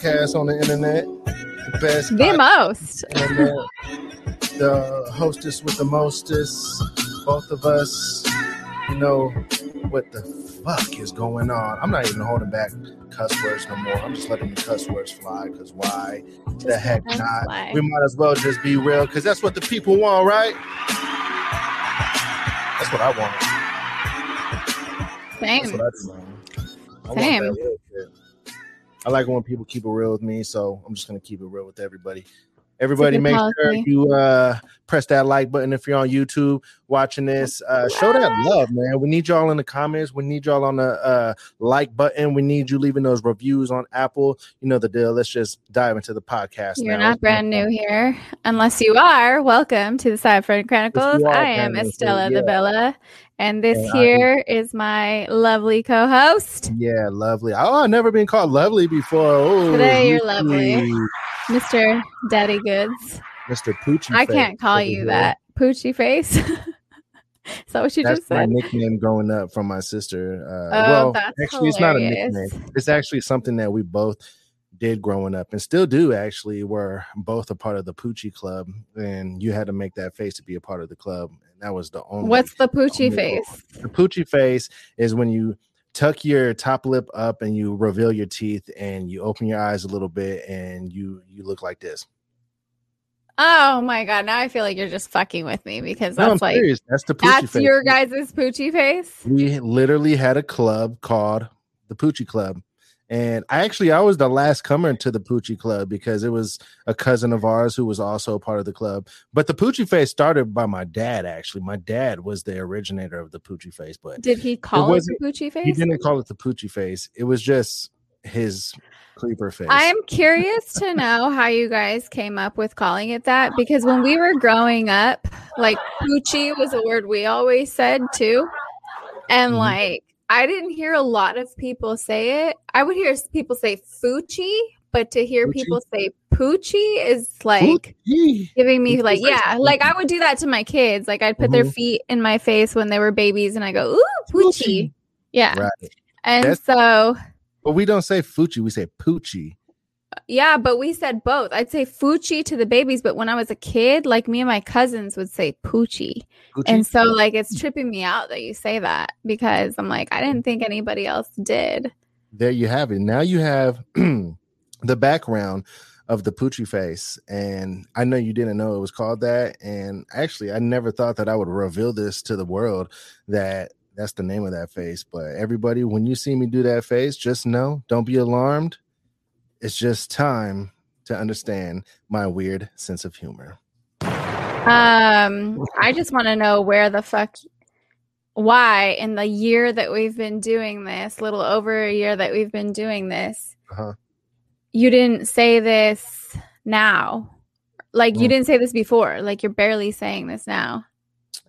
podcast on the internet. The best. The most. Internet, the hostess with the mostest. Both of us. You know what the fuck is going on? I'm not even holding back cuss words no more. I'm just letting the cuss words fly. Cause why Just the heck not? fly. We might as well just be real. Cause that's what the people want, right? That's what I want. Same. I do. man. I want Same. That real shit. I like when people keep it real with me, so I'm just gonna keep it real with everybody. Everybody, make sure you uh, press that like button if you're on YouTube watching this. Uh, show that love, man. We need y'all in the comments. We need y'all on the uh, like button. We need you leaving those reviews on Apple. You know the deal. Let's just dive into the podcast. You're now. not brand new here. Unless you are, welcome to the Side Friend Chronicles. I am Estella yeah. the Bella, and this And I- here is my lovely co host, Yeah, lovely. Oh, I've never been called lovely before. Oh, Today you're lovely. Mr. Daddy Goods. Mr. Poochie. I can't call you that. Poochie face. is that what you That's just said? my nickname growing up from my sister. Uh, Oh, well, that's actually, it's not a nickname. It's actually something that we both did growing up and still do. Actually, we're both a part of the Poochie Club, and you had to make that face to be a part of the club, that was the only. What's the Poochie face? the Poochie face? Is when you tuck your top lip up and you reveal your teeth and you open your eyes a little bit and you you look like this. Oh my god! Now I feel like you're just fucking with me because No, I'm that's like serious. That's the that's face. your guys' Poochie face. we literally had a club called the Poochie Club. And I actually I was the last comer to the Poochie Club because it was a cousin of ours who was also a part of the club. But the Poochie Face started by my dad. Actually, my dad was the originator of the Poochie Face, but Did he call it the Poochie Face? He didn't call it the Poochie Face. It was just his creeper face. I'm curious to know how you guys came up with calling it that because when we were growing up, like Poochie was a word we always said too. And Mhm. like I didn't hear a lot of people say it. I would hear people say Fuchi, but to hear Poochie? people say Poochie is like Poochie. giving me like yeah, like I would do that to my kids. Like I'd put their Mhm. feet in my face when they were babies and I go, "Ooh, Poochie." Poochie. Yeah. Right. And That's- so But we don't say Fuchi, we say Poochie. Yeah, but we said both. I'd say Fuchi to the babies, but when I was a kid, like me and my cousins would say Poochie. Poochie. And so like it's tripping me out that you say that because I'm like, I didn't think anybody else did. there you have it. Now you have the background of the Poochie face. And I know you didn't know it was called that. And actually, I never thought that I would reveal this to the world that that's the name of that face. But everybody, when you see me do that face, just know, don't be alarmed. It's just time to understand my weird sense of humor. Um, I just want to know where the fuck why in the year that we've been doing this, little over a year that we've been doing this, Uh-huh. you didn't say this now. Like you Mm. didn't say this before. Like you're barely saying this now.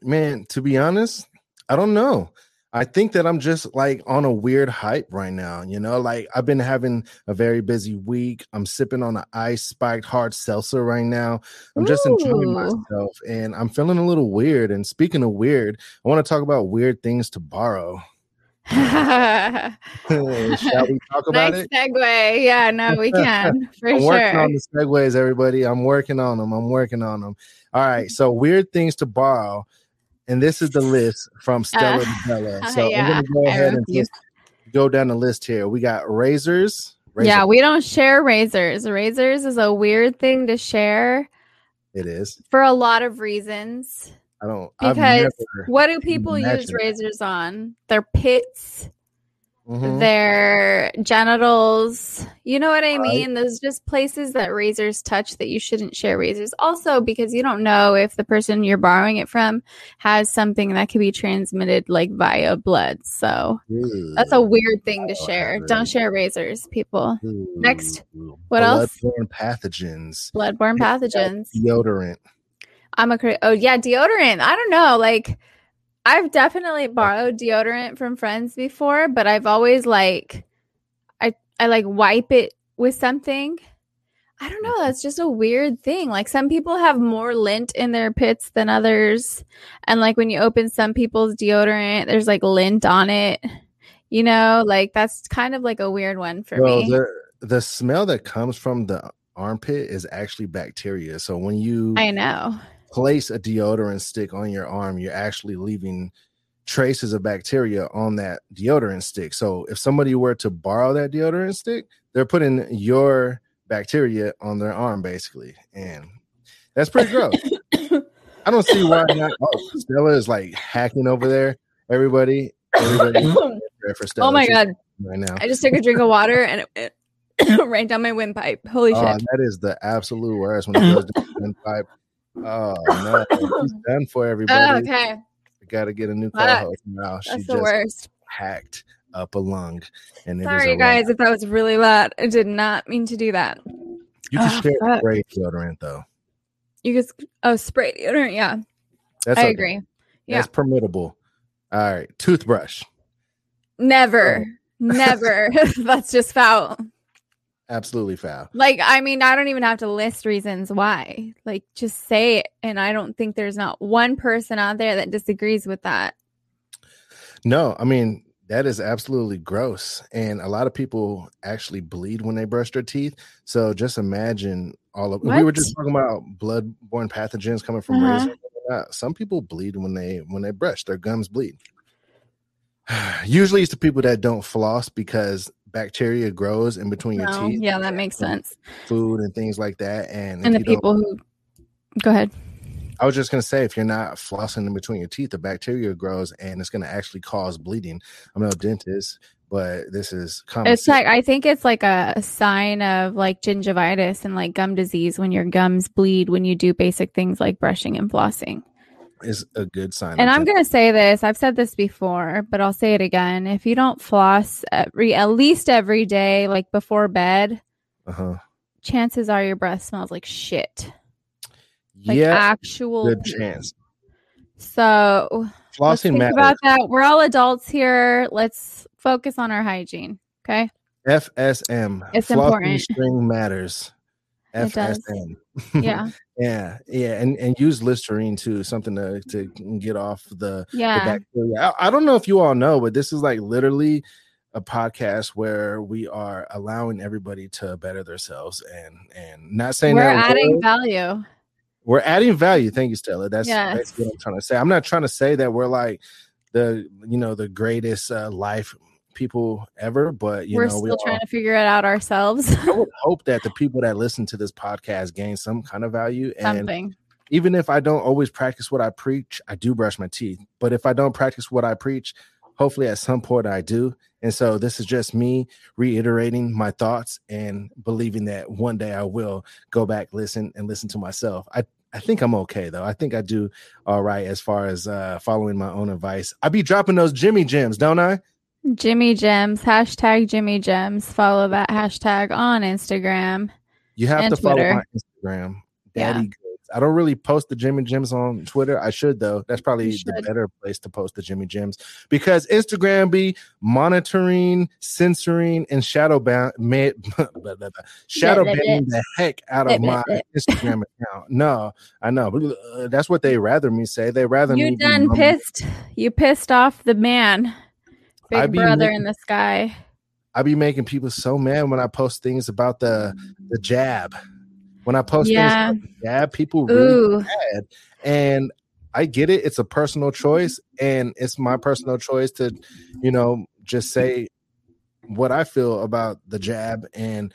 Man, to be honest, I don't know. I think that I'm just like on a weird hype right now. You know, like I've been having a very busy week. I'm sipping on an ice spiked hard seltzer right now. I'm just enjoying myself and I'm feeling a little weird. And speaking of weird, I want to talk about weird things to borrow. Shall we talk about it? segue. Yeah, no, we can for I'm working on the segues, everybody. I'm working on them. I'm working on them. All right. So weird things to borrow. And this is the list from Stella Uh, Bella. uh, So yeah, I'm gonna go ahead and just go down the list here. We got razors. Razor- Yeah, we don't share razors. Razors is a weird thing to share it is. for a lot of reasons. I don't Because what do people use razors on? Their pits, Mhm. their genitals. You know what I Right. mean? There's just places that razors touch that you shouldn't share razors. Also, because you don't know if the person you're borrowing it from has something that could be transmitted like via blood. So that's a weird thing to Oh, share. really? Don't share razors, people. ooh. next. What else? Bloodborne pathogens. Bloodborne pathogens. Deodorant. I'm a cra- oh yeah, deodorant. I don't know. Like I've definitely borrowed deodorant from friends before, but I've always like I I like wipe it with something. I don't know. That's just a weird thing. Like some people have more lint in their pits than others. And like when you open some people's deodorant, there's like lint on it. You know, like that's kind of like a weird one for Well, me. there, the smell that comes from the armpit is actually bacteria. So when you I know. Place a deodorant stick on your arm, you're actually leaving traces of bacteria on that deodorant stick. So if somebody were to borrow that deodorant stick, they're putting your bacteria on their arm basically. And that's pretty gross. I don't see why not. Oh, Stella is like hacking over there. Everybody, everybody for Stella. Oh my She's god. Right now. I just took a drink of water and it, it ran down my windpipe. Holy Oh, shit. that is the absolute worst when it goes down the windpipe. Oh no, she's done for everybody. Oh, okay. I gotta get a new co-host now. She That's the just worst. hacked up a lung, and Sorry, guys, if that was really loud. I did not mean to do that. You can Ah, share fuck. spray deodorant though. You just oh spray deodorant. Yeah, That's I okay. agree. Yeah. That's permittable. All right, toothbrush. Never, Oh. never. That's just foul. Absolutely foul. Like, I mean, I don't even have to list reasons why. Like, just say it. And I don't think there's not one person out there that disagrees with that. No, I mean that is absolutely gross, and a lot of people actually bleed when they brush their teeth. So just imagine all of. We were just talking about blood-borne pathogens coming from Uh-huh. razor. Uh, Some people bleed when they when they brush; their gums bleed. Usually, it's the people that don't floss because bacteria grows in between your teeth. yeah, that makes sense. Food and things like that, and, And the people who go ahead. I was just gonna say, if you're not flossing in between your teeth, the bacteria grows and it's gonna actually cause bleeding. I'm no dentist, but this is common. It's like I think it's like a, a sign of like gingivitis and like gum disease when your gums bleed when you do basic things like brushing and flossing. Is a good sign. And I'm going to say this, I've said this before, but I'll say it again. If you don't floss every at least every day like before bed, uh-huh. chances are your breath smells like shit. Like yeah, actual good chance. So Flossing matters. about that. We're all adults here. Let's focus on our hygiene. Okay. FSM. It's flossing important. String matters. FSM. Yeah. Yeah, yeah, and and use Listerine too, something to to get off the, the Yeah. bacteria. I, I don't know if you all know, but this is like literally a podcast where we are allowing everybody to better themselves and and not saying We're that adding word. value. we're adding value. Thank you, Stella. That's Yes. basically what I'm trying to say. I'm not trying to say that we're like the you know the greatest uh, life people ever, but you know, We're know still we all, trying to figure it out ourselves. I would hope that the people that listen to this podcast gain some kind of value. And Something. even if I don't always practice what I preach, I do brush my teeth. But if I don't practice what I preach, hopefully at some point I do. And so this is just me reiterating my thoughts and believing that one day I will go back, listen, and listen to myself. I I think I'm okay though. I think I do all right as far as uh following my own advice. I be dropping those Jimmy Gems, don't I? Jimmy Gems. Hashtag Jimmy Gems. Follow that hashtag on Instagram. You have to follow Twitter. my Instagram, Yeah. Goods. I don't really post the Jimmy Gems on Twitter. I should though. That's probably the better place to post the Jimmy Gems because Instagram be monitoring, censoring, and shadow ban ma- shadow banning the heck out of my Instagram account. No, I know. uh, That's what they rather me say. They rather me You be done pissed. You pissed off the man. I Big be brother making- in the sky. I be making people so mad when I post things about the the jab. When I post Yeah. things about the jab, people really bad. And I get it. It's a personal choice, mm-hmm. and it's my personal choice to, you know, just say what I feel about the jab. And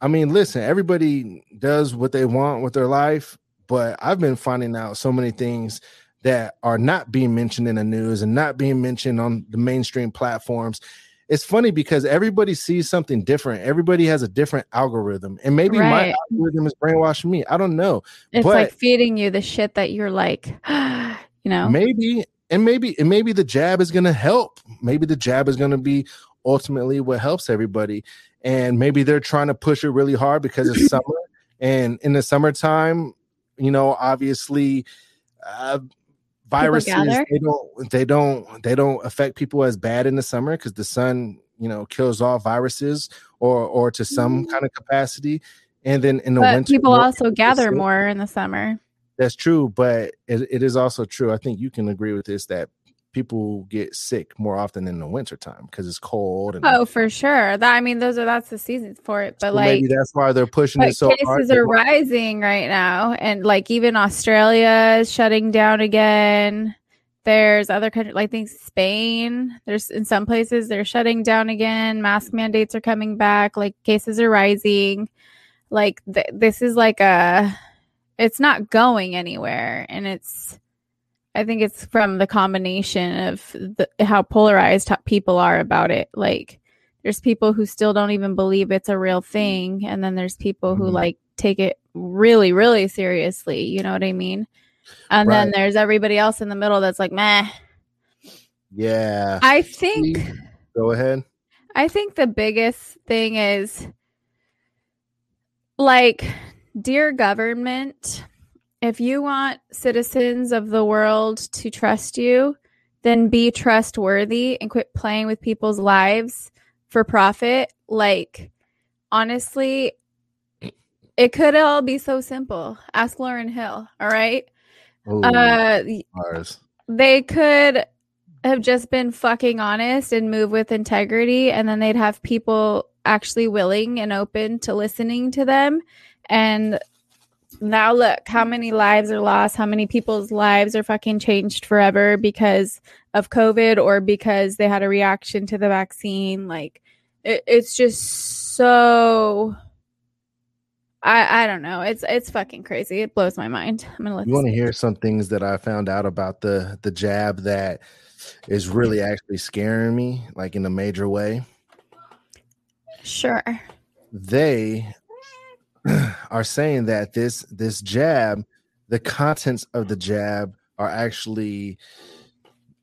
I mean, listen, everybody does what they want with their life, but I've been finding out so many things that are not being mentioned in the news and not being mentioned on the mainstream platforms. It's funny because everybody sees something different. Everybody has a different algorithm, and maybe my Right. algorithm is brainwashing me. I don't know. It's But- like feeding you the shit that you're like, you know. maybe and maybe and maybe the jab is going to help maybe the jab is going to be ultimately what helps everybody and maybe they're trying to push it really hard because it's summer and in the summertime you know obviously uh viruses they don't they don't they don't affect people as bad in the summer because the sun you know kills off viruses or or to some mm. kind of capacity and then in the but winter people also gather more in the summer. that's true, but it, it is also true. I think you can agree with this that people get sick more often in the wintertime because it's cold. And oh, for sure. That I mean, those are that's the seasons for it. But so like maybe that's why they're pushing it so cases hard. Cases are rising right now, and like even Australia is shutting down again. There's other countries, like I think Spain. There's in some places they're shutting down again. Mask mandates are coming back. Like cases are rising. Like th- this is like a, it's not going anywhere, and it's. I think it's from the combination of the, how polarized people are about it. Like, there's people who still don't even believe it's a real thing, and then there's people who mm-hmm. like take it really, really seriously. You know what I mean? And right. then there's everybody else in the middle that's like, meh. Yeah. I think. Go ahead. I think the biggest thing is like, dear government, if you want citizens of the world to trust you, then be trustworthy and quit playing with people's lives for profit. Like, honestly, it could all be so simple. Ask Lauryn Hill. All right. Ooh, uh, ours. They could have just been fucking honest and move with integrity, and then they'd have people actually willing and open to listening to them. And now look how many lives are lost, how many people's lives are fucking changed forever because of COVID or because they had a reaction to the vaccine. Like it, it's just so I, I don't know. It's it's fucking crazy. It blows my mind. I'm gonna let you want to hear some things that I found out about the the jab that is really actually scaring me, like in a major way. Sure. They are saying that this this jab, the contents of the jab are actually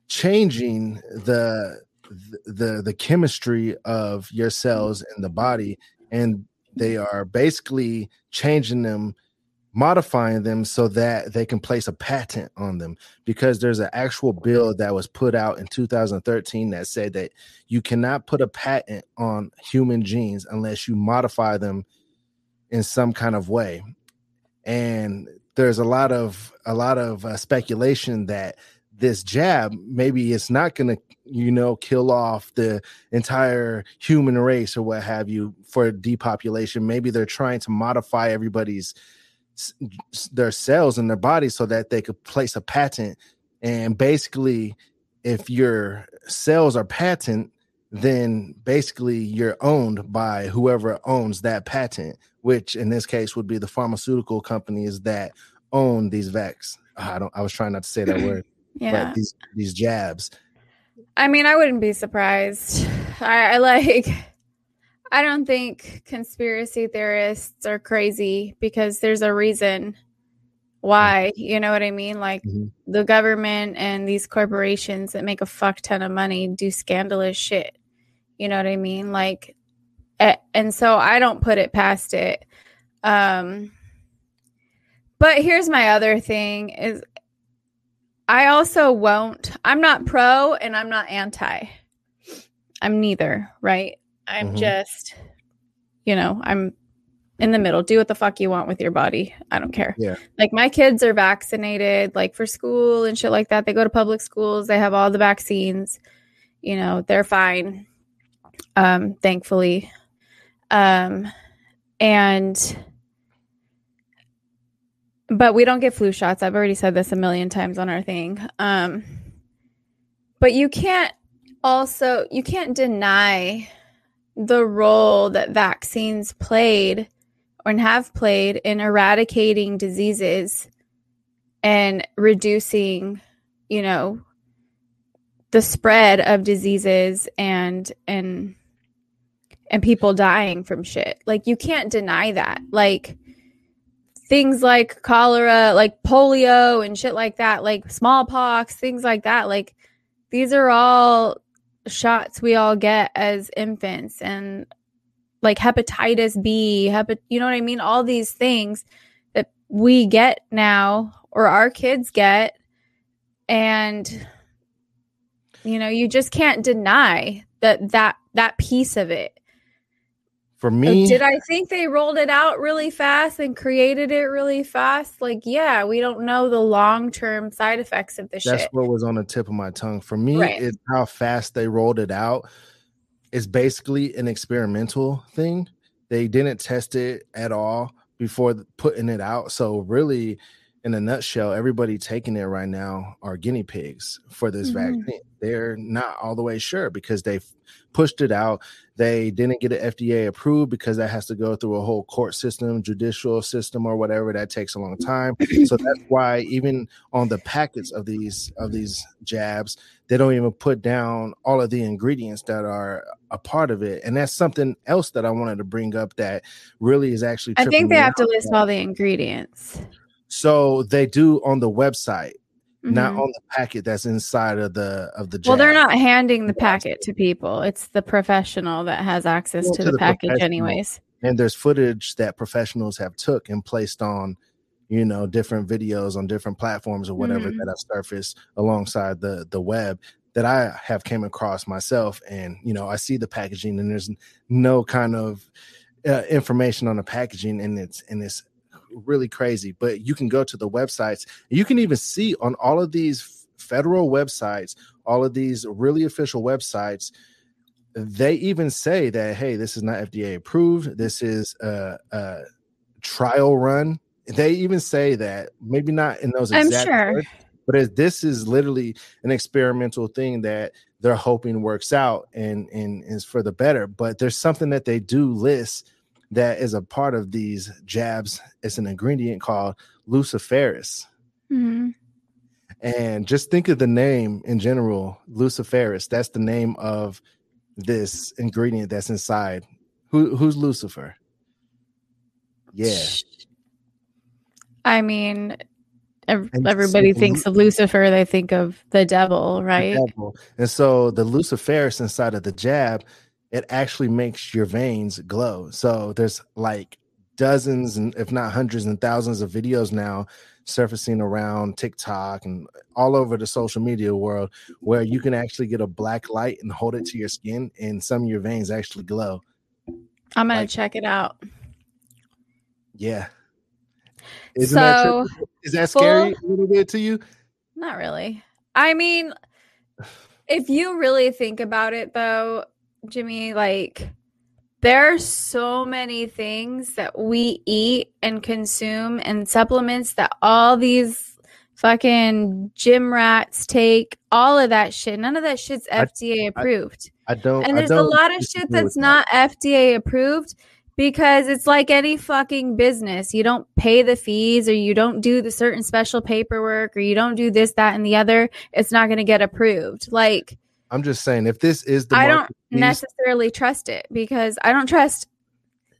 changing the the the chemistry of your cells in the body and they are basically changing them modifying them so that they can place a patent on them. Because there's an actual bill that was put out in 2013 that said that you cannot put a patent on human genes unless you modify them in some kind of way. And there's a lot of a lot of uh, speculation that this jab maybe it's not going to you know kill off the entire human race or what have you for depopulation. Maybe they're trying to modify everybody's their cells in their body so that they could place a patent. And basically if your cells are patent then basically you're owned by whoever owns that patent which in this case would be the pharmaceutical companies that own these vacs i don't i was trying not to say that word yeah. These these jabs. I mean, I wouldn't be surprised. I, I like I don't think conspiracy theorists are crazy because there's a reason why. You know what I mean? Like mm-hmm. the government and these corporations that make a fuck ton of money do scandalous shit. You know what I mean? Like, and so I don't put it past it. Um, but here's my other thing is I also won't. I'm not pro and I'm not anti. I'm neither, right? I'm mm-hmm. just, you know, I'm in the middle. Do what the fuck you want with your body. I don't care. Yeah. Like my kids are vaccinated, like for school and shit like that. They go to public schools. They have all the vaccines. You know, they're fine. Um, thankfully. Um, and but we don't get flu shots. I've already said this a million times on our thing. Um, but you can't also you can't deny the role that vaccines played or have played in eradicating diseases and reducing, you know, the spread of diseases and and and people dying from shit. Like you can't deny that. Like things like cholera, like polio and shit like that, like smallpox, things like that. Like these are all shots we all get as infants and like hepatitis B, you know what I mean? All these things that we get now or our kids get and you know, you just can't deny that that that piece of it For me, did I think they rolled it out really fast and created it really fast? Like, yeah, we don't know the long term side effects of the that's shit. what was on the tip of my tongue. For me, Right. it's how fast they rolled it out. It's basically an experimental thing. They didn't test it at all before putting it out. So really, in a nutshell, everybody taking it right now are guinea pigs for this Mhm. vaccine. They're not all the way sure because they've pushed it out. They didn't get it FDA approved because that has to go through a whole court system, judicial system, or whatever. That takes a long time. so that's why even on the packets of these of these jabs, they don't even put down all of the ingredients that are a part of it. And that's something else that I wanted to bring up that really is actually. I think they have to list all the ingredients. So they do on the website, not Mhm. on the packet that's inside of the of the. Well, they're not handing the packet to people. It's the professional that has access Well, to to the the package, anyways. and there's footage that professionals have took and placed on you know different videos on different platforms or whatever Mhm. that have surfaced alongside the the web that i have came across myself and you know i see the packaging and there's no kind of uh, information on the packaging and it's and it's really crazy but you can go to the websites. You can even see on all of these federal websites all of these really official websites they even say that hey this is not fda approved. This is a, a trial run. They even say that maybe not in those I'm exact sure. words, but this is literally an experimental thing that they're hoping works out and and is for the better. But there's something that they do list that is a part of these jabs it's an ingredient called luciferase Mhm. and just think of the name in general, luciferase. That's the name of this ingredient that's inside. Who who's Lucifer? Yeah. I mean, ev- everybody thinks of Lucifer, they think of the devil, the right? devil. And so the luciferase inside of the jab, it actually makes your veins glow. So there's like dozens and if not hundreds and thousands of videos now surfacing around TikTok and all over the social media world where you can actually get a black light and hold it to your skin and some of your veins actually glow. I'm going like- to check it out. Yeah. Isn't that so, true? Is that scary a little bit to you? not really. I mean, if you really think about it, though, Jimmy, like, there are so many things that we eat and consume and supplements that all these fucking gym rats take, all of that shit. None of that shit's I- FDA approved. I don't and there's a don't lot of shit that's that. not FDA approved because it's like any fucking business. You don't pay the fees or you don't do the certain special paperwork or you don't do this, that, and the other. It's not going to get approved. Like, I'm just saying if this is the I don't necessarily trust it because I don't trust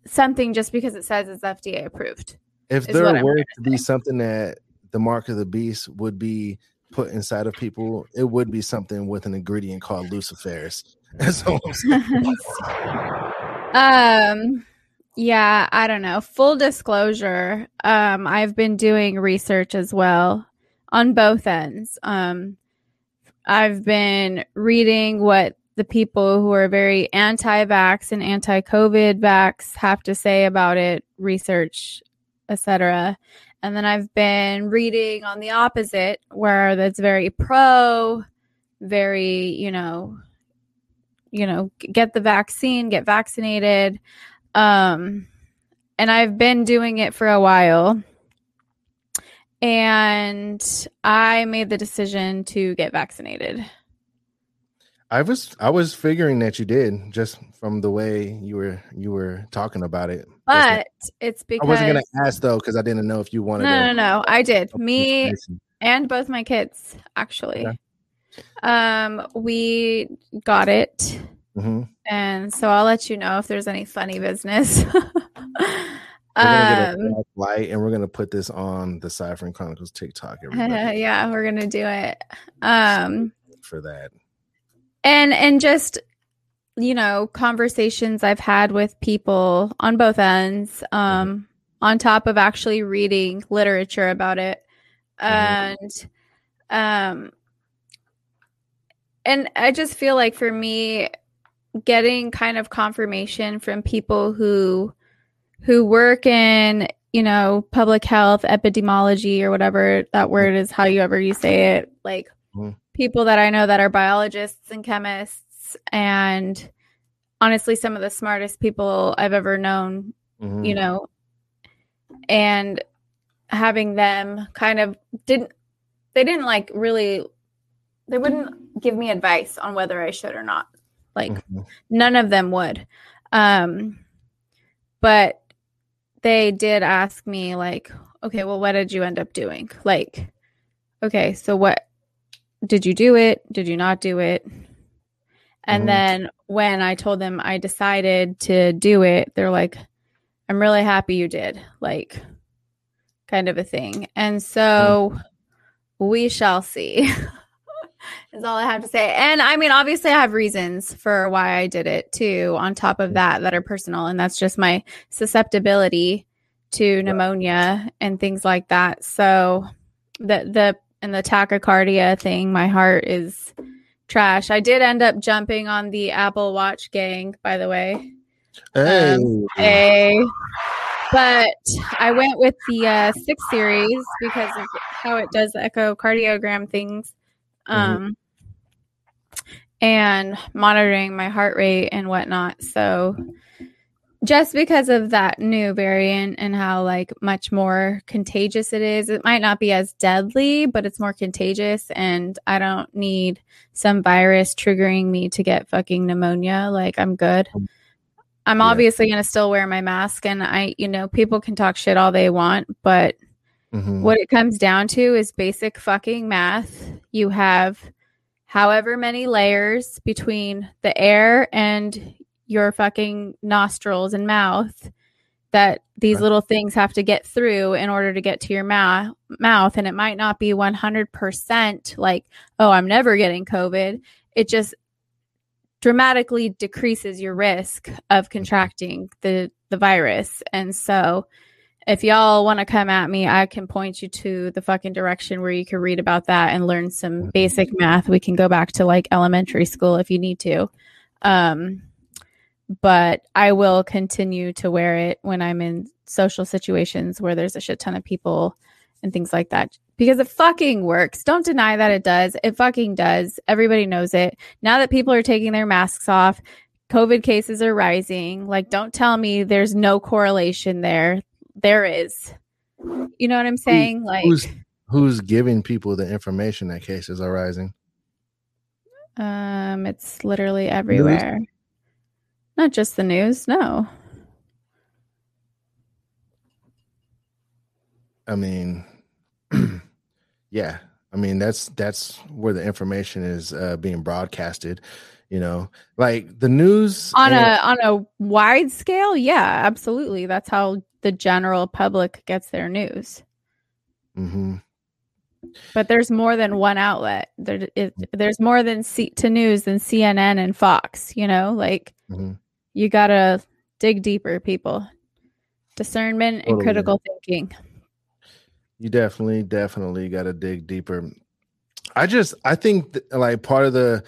something just because it says it's FDA approved. if there were to be something that the mark of the beast would be put inside of people, it would be something with an ingredient called luciferase. That's all um yeah i don't know full disclosure um i've been doing research as well on both ends um i've been reading what the people who are very anti-vax and anti-covid vax have to say about it research etc and then i've been reading on the opposite where that's very pro very you know you know get the vaccine get vaccinated. Um and i've been doing it for a while and i made the decision to get vaccinated. I was I was figuring that you did just from the way you were you were talking about it. but it's because I wasn't gonna ask though because I didn't know if you wanted no to no no i did. me and both my kids actually. Okay. um we got it. Mhm. and so i'll let you know if there's any funny business We're gonna get a um light and we're gonna put this on the Ciphering Chronicles TikTok. Everybody yeah we're gonna do it um for that. and and just you know conversations i've had with people on both ends um on top of actually reading literature about it and um and i just feel like for me getting kind of confirmation from people who who work in you know public health epidemiology or whatever that word is how you ever you say it like mm-hmm. people that i know that are biologists and chemists and honestly some of the smartest people i've ever known mm-hmm. you know and having them kind of didn't they didn't like really they wouldn't give me advice on whether I should or not. Like mm-hmm. none of them would. Um but they did ask me like, okay, well what did you end up doing? Like okay, so what did you do it? Did you not do it? And mm-hmm. then when I told them I decided to do it, they're like, I'm really happy you did. Like kind of a thing. And so mm-hmm. we shall see. is all I have to say. And I mean, obviously, I have reasons for why I did it too, on top of that, that are personal. And that's just my susceptibility to pneumonia and things like that. So, the, the, and the tachycardia thing, my heart is trash. I did end up jumping on the Apple Watch gang, by the way. Hey. Um, hey. But I went with the uh, six series because of how it does the echocardiogram things. Mm-hmm. Um, mm-hmm and monitoring my heart rate and whatnot. So just because of that new variant and how like much more contagious it is, it might not be as deadly, but it's more contagious and I don't need some virus triggering me to get fucking pneumonia. Like I'm good. I'm yeah. obviously going to still wear my mask and I, you know, people can talk shit all they want, but mm-hmm. what it comes down to is basic fucking math. You have however many layers between the air and your fucking nostrils and mouth that these right. little things have to get through in order to get to your mouth mouth and it might not be 100% like oh I'm never getting covid it just dramatically decreases your risk of contracting the the virus and so if y'all want to come at me, I can point you to the fucking direction where you can read about that and learn some mm-hmm. basic math. We can go back to like elementary school if you need to. Um, but I will continue to wear it when I'm in social situations where there's a shit ton of people and things like that because it fucking works. Don't deny that it does. It fucking does. Everybody knows it. Now that people are taking their masks off, COVID cases are rising. Like, don't tell me there's no correlation there there is. You know what I'm saying? Who, like who's who's giving people the information that cases are rising? Um, it's literally everywhere. News? Not just the news, no. I mean, yeah. I mean, that's that's where the information is uh, being broadcasted. You know, like the news on and- a on a wide scale. Yeah, absolutely. That's how the general public gets their news. Mm-hmm. But there's more than one outlet. There, it, there's more than C- to news than CNN and Fox. You know, like mm-hmm. you gotta dig deeper, people. Discernment totally. and critical thinking. You definitely, definitely got to dig deeper. I just, I think, th- like part of the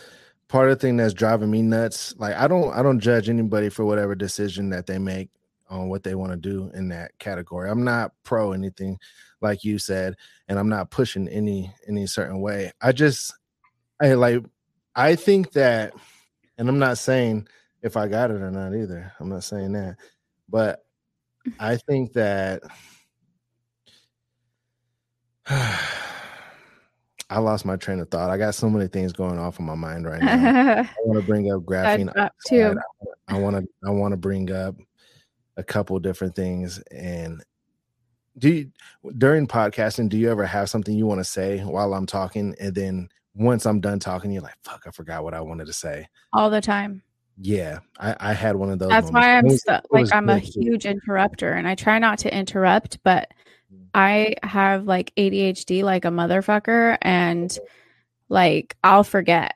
part of the thing that's driving me nuts. Like, I don't, I don't judge anybody for whatever decision that they make on what they want to do in that category. I'm not pro anything like you said, and I'm not pushing any any certain way. I just I like I think that and I'm not saying if I got it or not either. I'm not saying that. But I think that I lost my train of thought. I got so many things going off in my mind right now. I want to bring up graphene. Too. I want to. I want to bring up a couple different things and do you during podcasting do you ever have something you want to say while i'm talking and then once i'm done talking you're like fuck i forgot what i wanted to say all the time yeah i, I had one of those that's moments. why i'm was, so, like i'm a huge interrupter and i try not to interrupt but mm. i have like adhd like a motherfucker and like i'll forget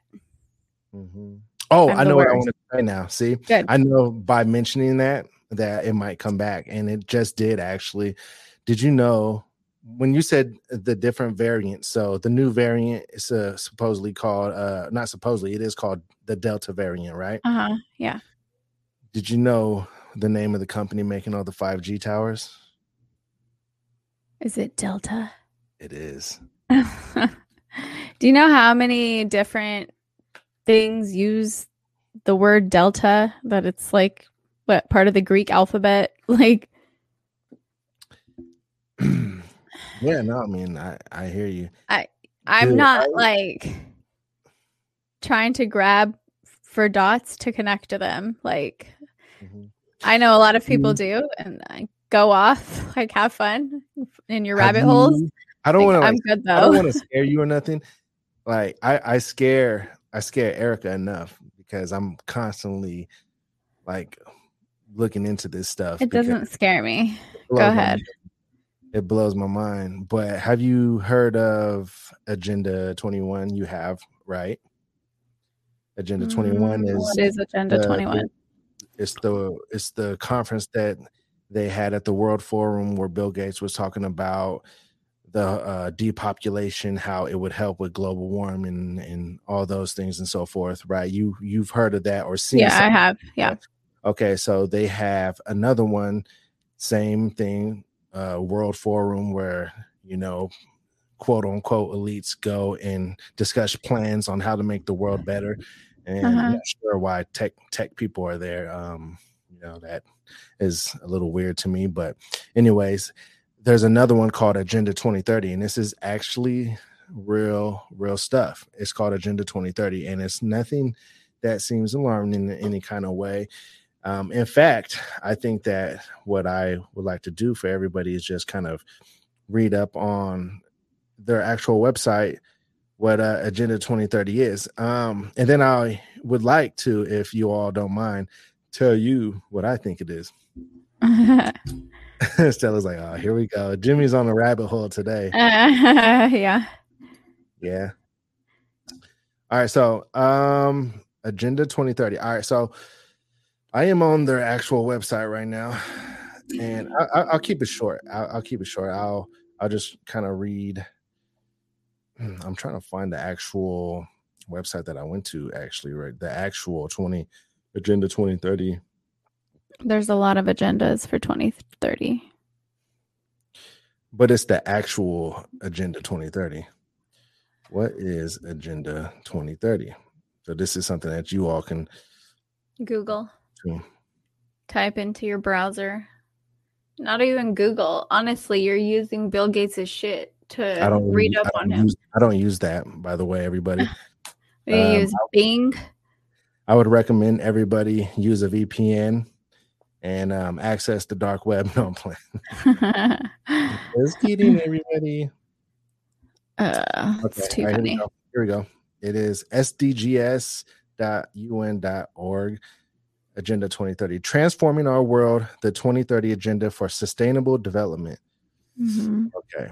mm-hmm. oh I'm i know what i want to say now see Good. i know by mentioning that that it might come back and it just did actually did you know when you said the different variants, so the new variant is uh, supposedly called, uh, not supposedly, it is called the Delta variant, right? Uh huh. Yeah. Did you know the name of the company making all the 5G towers? Is it Delta? It is. Do you know how many different things use the word Delta? That it's like what part of the Greek alphabet? Like, yeah, no, I mean, I, I hear you. I I'm Dude, not I- like trying to grab for dots to connect to them. Like, Mhm. I know a lot of people Mm-hmm. do, and I go off, like, have fun in your rabbit holes. I don't Like, want to. I'm Like, good though. I don't want to scare you or nothing. Like I, I scare, I scare Erica enough because I'm constantly like looking into this stuff. It doesn't scare me. Go my ahead. It blows my mind. But have you heard of Agenda 21? You have, right? Agenda 21 Mm, is what is Agenda 21? it's the it's the conference that they had at the World Forum where Bill Gates was talking about the uh, depopulation, how it would help with global warming and all those things and so forth. Right? You you've heard of that or seen? Yeah, I have. Yeah. Okay, so they have another one, same thing, uh, World Forum where you know, quote unquote elites go and discuss plans on how to make the world better. And I'm Uh-huh. not sure why tech tech people are there. Um, you know, that is a little weird to me. But anyways, there's another one called Agenda 2030, and this is actually real, real stuff. It's called Agenda 2030, and it's nothing that seems alarming in any kind of way. Um, in fact, I think that what I would like to do for everybody is just kind of read up on their actual website what uh, Agenda 2030 is. Um, and then I would like to, if you all don't mind, tell you what I think it is. Stella's like, oh, here we go. Jimmy's on a rabbit hole today. yeah. Yeah. All right. So, um, Agenda 2030. All right. So, I am on their actual website right now, and I, I, I'll keep it short. I'll, I'll keep it short. I'll I'll just kind of read. Hmm, I'm trying to find the actual website that I went to. Actually, right, the actual 20 Agenda 2030. There's a lot of agendas for 2030. but it's the actual agenda 2030 what is agenda 2030 so this is something that you all can Google. Type into your browser. Not even Google. Honestly, you're using Bill Gates' shit to i don't read use- up I on don't him. use, i don't use that by the way everybody You um, use Bing. i would recommend everybody use a vpn and um, access the dark web no i'm playing just kidding everybody uh, okay it's too right, funny. here, we here we go it is sdgs.un.org agenda 2030 transforming our world the 2030 agenda for sustainable development Mhm. Okay.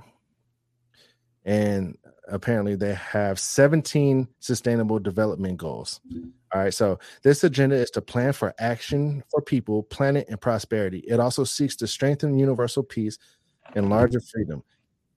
And apparently they have 17 sustainable development goals. All right. So this agenda is to plan for action for people, planet, and prosperity. It also seeks to strengthen universal peace and larger freedom.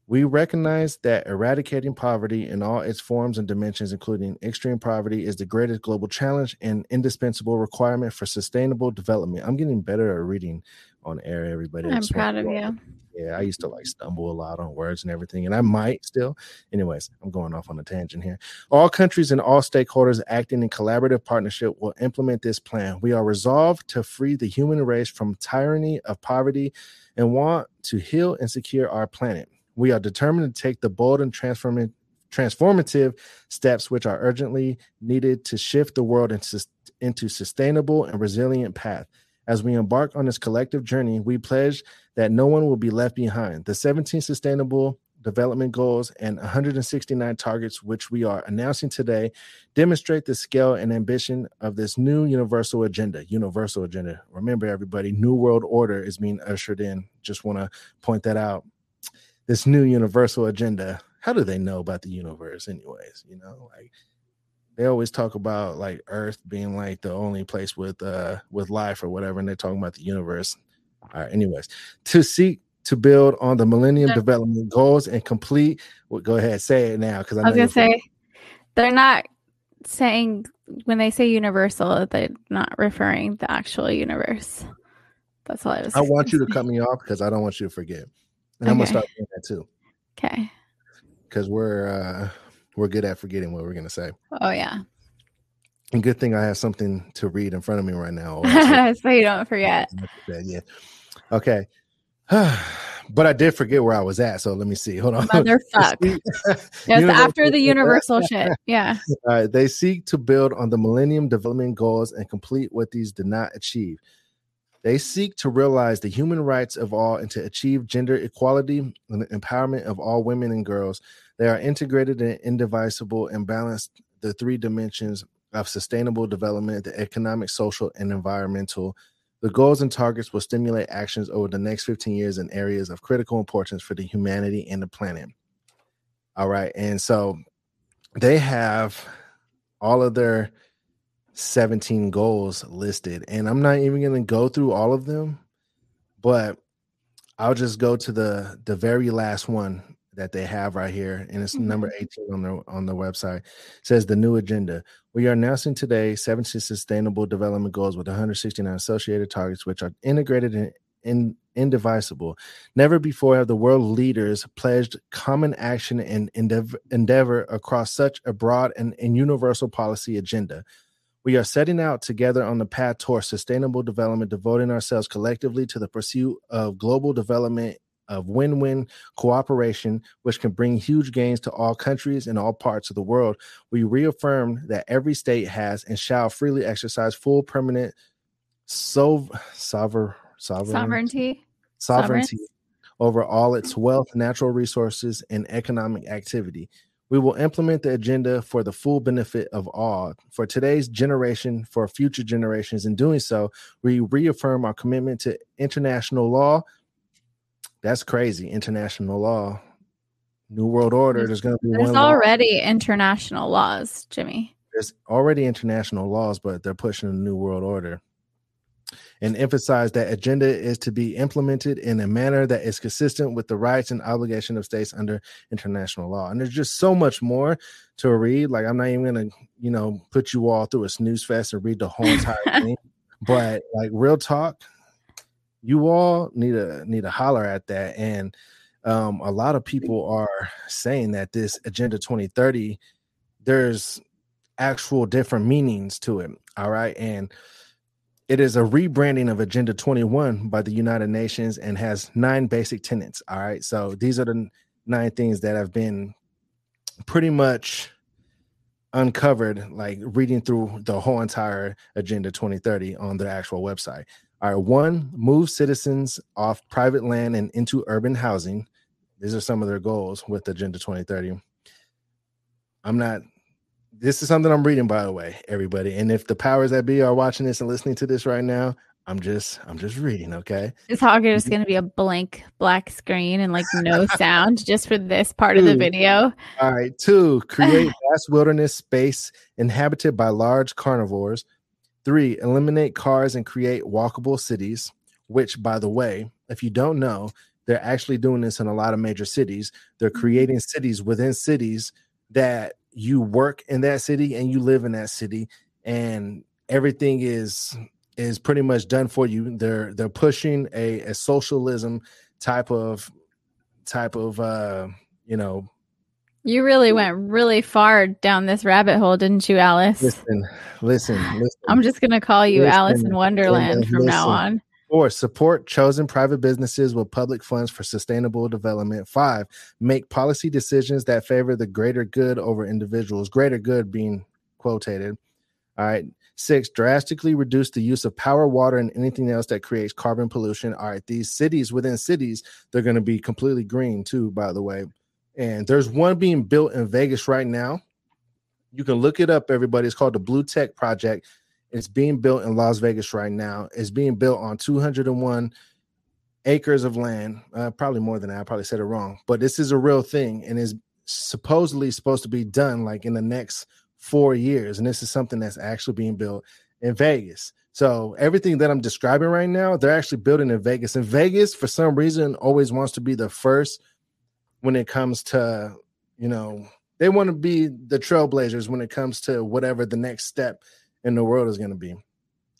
We recognize that eradicating poverty in all its forms and dimensions, including extreme poverty, is the greatest global challenge and indispensable requirement for sustainable development. I'm getting better at reading on air, everybody. I'm proud of you. yeah, I used to like stumble a lot on words and everything, and I might still. Anyways, I'm going off on a tangent here. All countries and all stakeholders acting in collaborative partnership will implement this plan. We are resolved to free the human race from tyranny of poverty and want to heal and secure our planet. We are determined to take the bold and transformative transformative steps which are urgently needed to shift the world into, into sustainable and resilient path. As we embark on this collective journey, we pledge that no one will be left behind. The 17 sustainable development goals and 169 targets, which we are announcing today, demonstrate the scale and ambition of this new universal agenda. Universal agenda. Remember, everybody, New World Order is being ushered in. Just want to point that out. This new universal agenda. How do they know about the universe, anyways? You know, like they always talk about like Earth being like the only place with uh with life or whatever, and they're talking about the universe. All right, anyways, to seek to build on the Millennium Development Goals and complete. Well, go ahead, say it now because I, I was gonna say they're not saying when they say universal, they're not referring the actual universe. That's all I was. I want you to cut me off because I don't want you to forget, and okay. I'm gonna start doing that too. Okay. Because we're uh we're good at forgetting what we're gonna say. Oh yeah. And good thing I have something to read in front of me right now. so you don't forget. Yeah. Okay. but I did forget where I was at. So let me see. Hold on. Motherfuck. yes, after the universal shit. Yeah. They seek to build on the Millennium Development Goals and complete what these did not achieve. They seek to realize the human rights of all and to achieve gender equality and the empowerment of all women and girls. They are integrated and indivisible and balanced the three dimensions of sustainable development, the economic, social, and environmental. The goals and targets will stimulate actions over the next 15 years in areas of critical importance for the humanity and the planet. All right. And so they have all of their 17 goals listed. And I'm not even going to go through all of them, but I'll just go to the the very last one that they have right here, and it's mm-hmm. number 18 on the on the website. It says the new agenda. We are announcing today 17 sustainable development goals with 169 associated targets, which are integrated and in, indivisible. Never before have the world leaders pledged common action and endeavor, endeavor across such a broad and, and universal policy agenda. We are setting out together on the path towards sustainable development, devoting ourselves collectively to the pursuit of global development of win win cooperation, which can bring huge gains to all countries and all parts of the world. We reaffirm that every state has and shall freely exercise full permanent so, sover, sovereign, sovereignty. Sovereignty over all its wealth, natural resources, and economic activity. We will implement the agenda for the full benefit of all, for today's generation, for future generations. In doing so, we reaffirm our commitment to international law, that's crazy. International law, New World Order. There's, going to be there's already law. international laws, Jimmy. There's already international laws, but they're pushing a New World Order. And emphasize that agenda is to be implemented in a manner that is consistent with the rights and obligation of states under international law. And there's just so much more to read. Like I'm not even gonna, you know, put you all through a snooze fest and read the whole entire thing. But like real talk, you all need to need to holler at that and um, a lot of people are saying that this agenda 2030 there's actual different meanings to it all right and it is a rebranding of agenda 21 by the united nations and has nine basic tenets all right so these are the nine things that have been pretty much uncovered like reading through the whole entire agenda 2030 on the actual website all right, one, move citizens off private land and into urban housing. These are some of their goals with Agenda 2030. I'm not, this is something I'm reading, by the way, everybody. And if the powers that be are watching this and listening to this right now, I'm just, I'm just reading, okay? It's all just going to be a blank black screen and like no sound just for this part of the video. All right, two, create vast wilderness space inhabited by large carnivores Three, eliminate cars and create walkable cities, which, by the way, if you don't know, they're actually doing this in a lot of major cities. They're mm-hmm. creating cities within cities that you work in that city and you live in that city, and everything is is pretty much done for you. They're they're pushing a, a socialism type of type of uh you know you really went really far down this rabbit hole, didn't you, Alice? Listen, listen, listen. I'm just going to call you listen, Alice in Wonderland from listen. now on. Four, support chosen private businesses with public funds for sustainable development. Five, make policy decisions that favor the greater good over individuals, greater good being quoted. All right. Six, drastically reduce the use of power, water, and anything else that creates carbon pollution. All right. These cities within cities, they're going to be completely green too, by the way. And there's one being built in Vegas right now. You can look it up, everybody. It's called the Blue Tech Project. It's being built in Las Vegas right now. It's being built on 201 acres of land. Uh, probably more than that. I probably said it wrong, but this is a real thing and is supposedly supposed to be done like in the next four years. And this is something that's actually being built in Vegas. So everything that I'm describing right now, they're actually building in Vegas. And Vegas, for some reason, always wants to be the first when it comes to, you know, they want to be the trailblazers when it comes to whatever the next step in the world is going to be,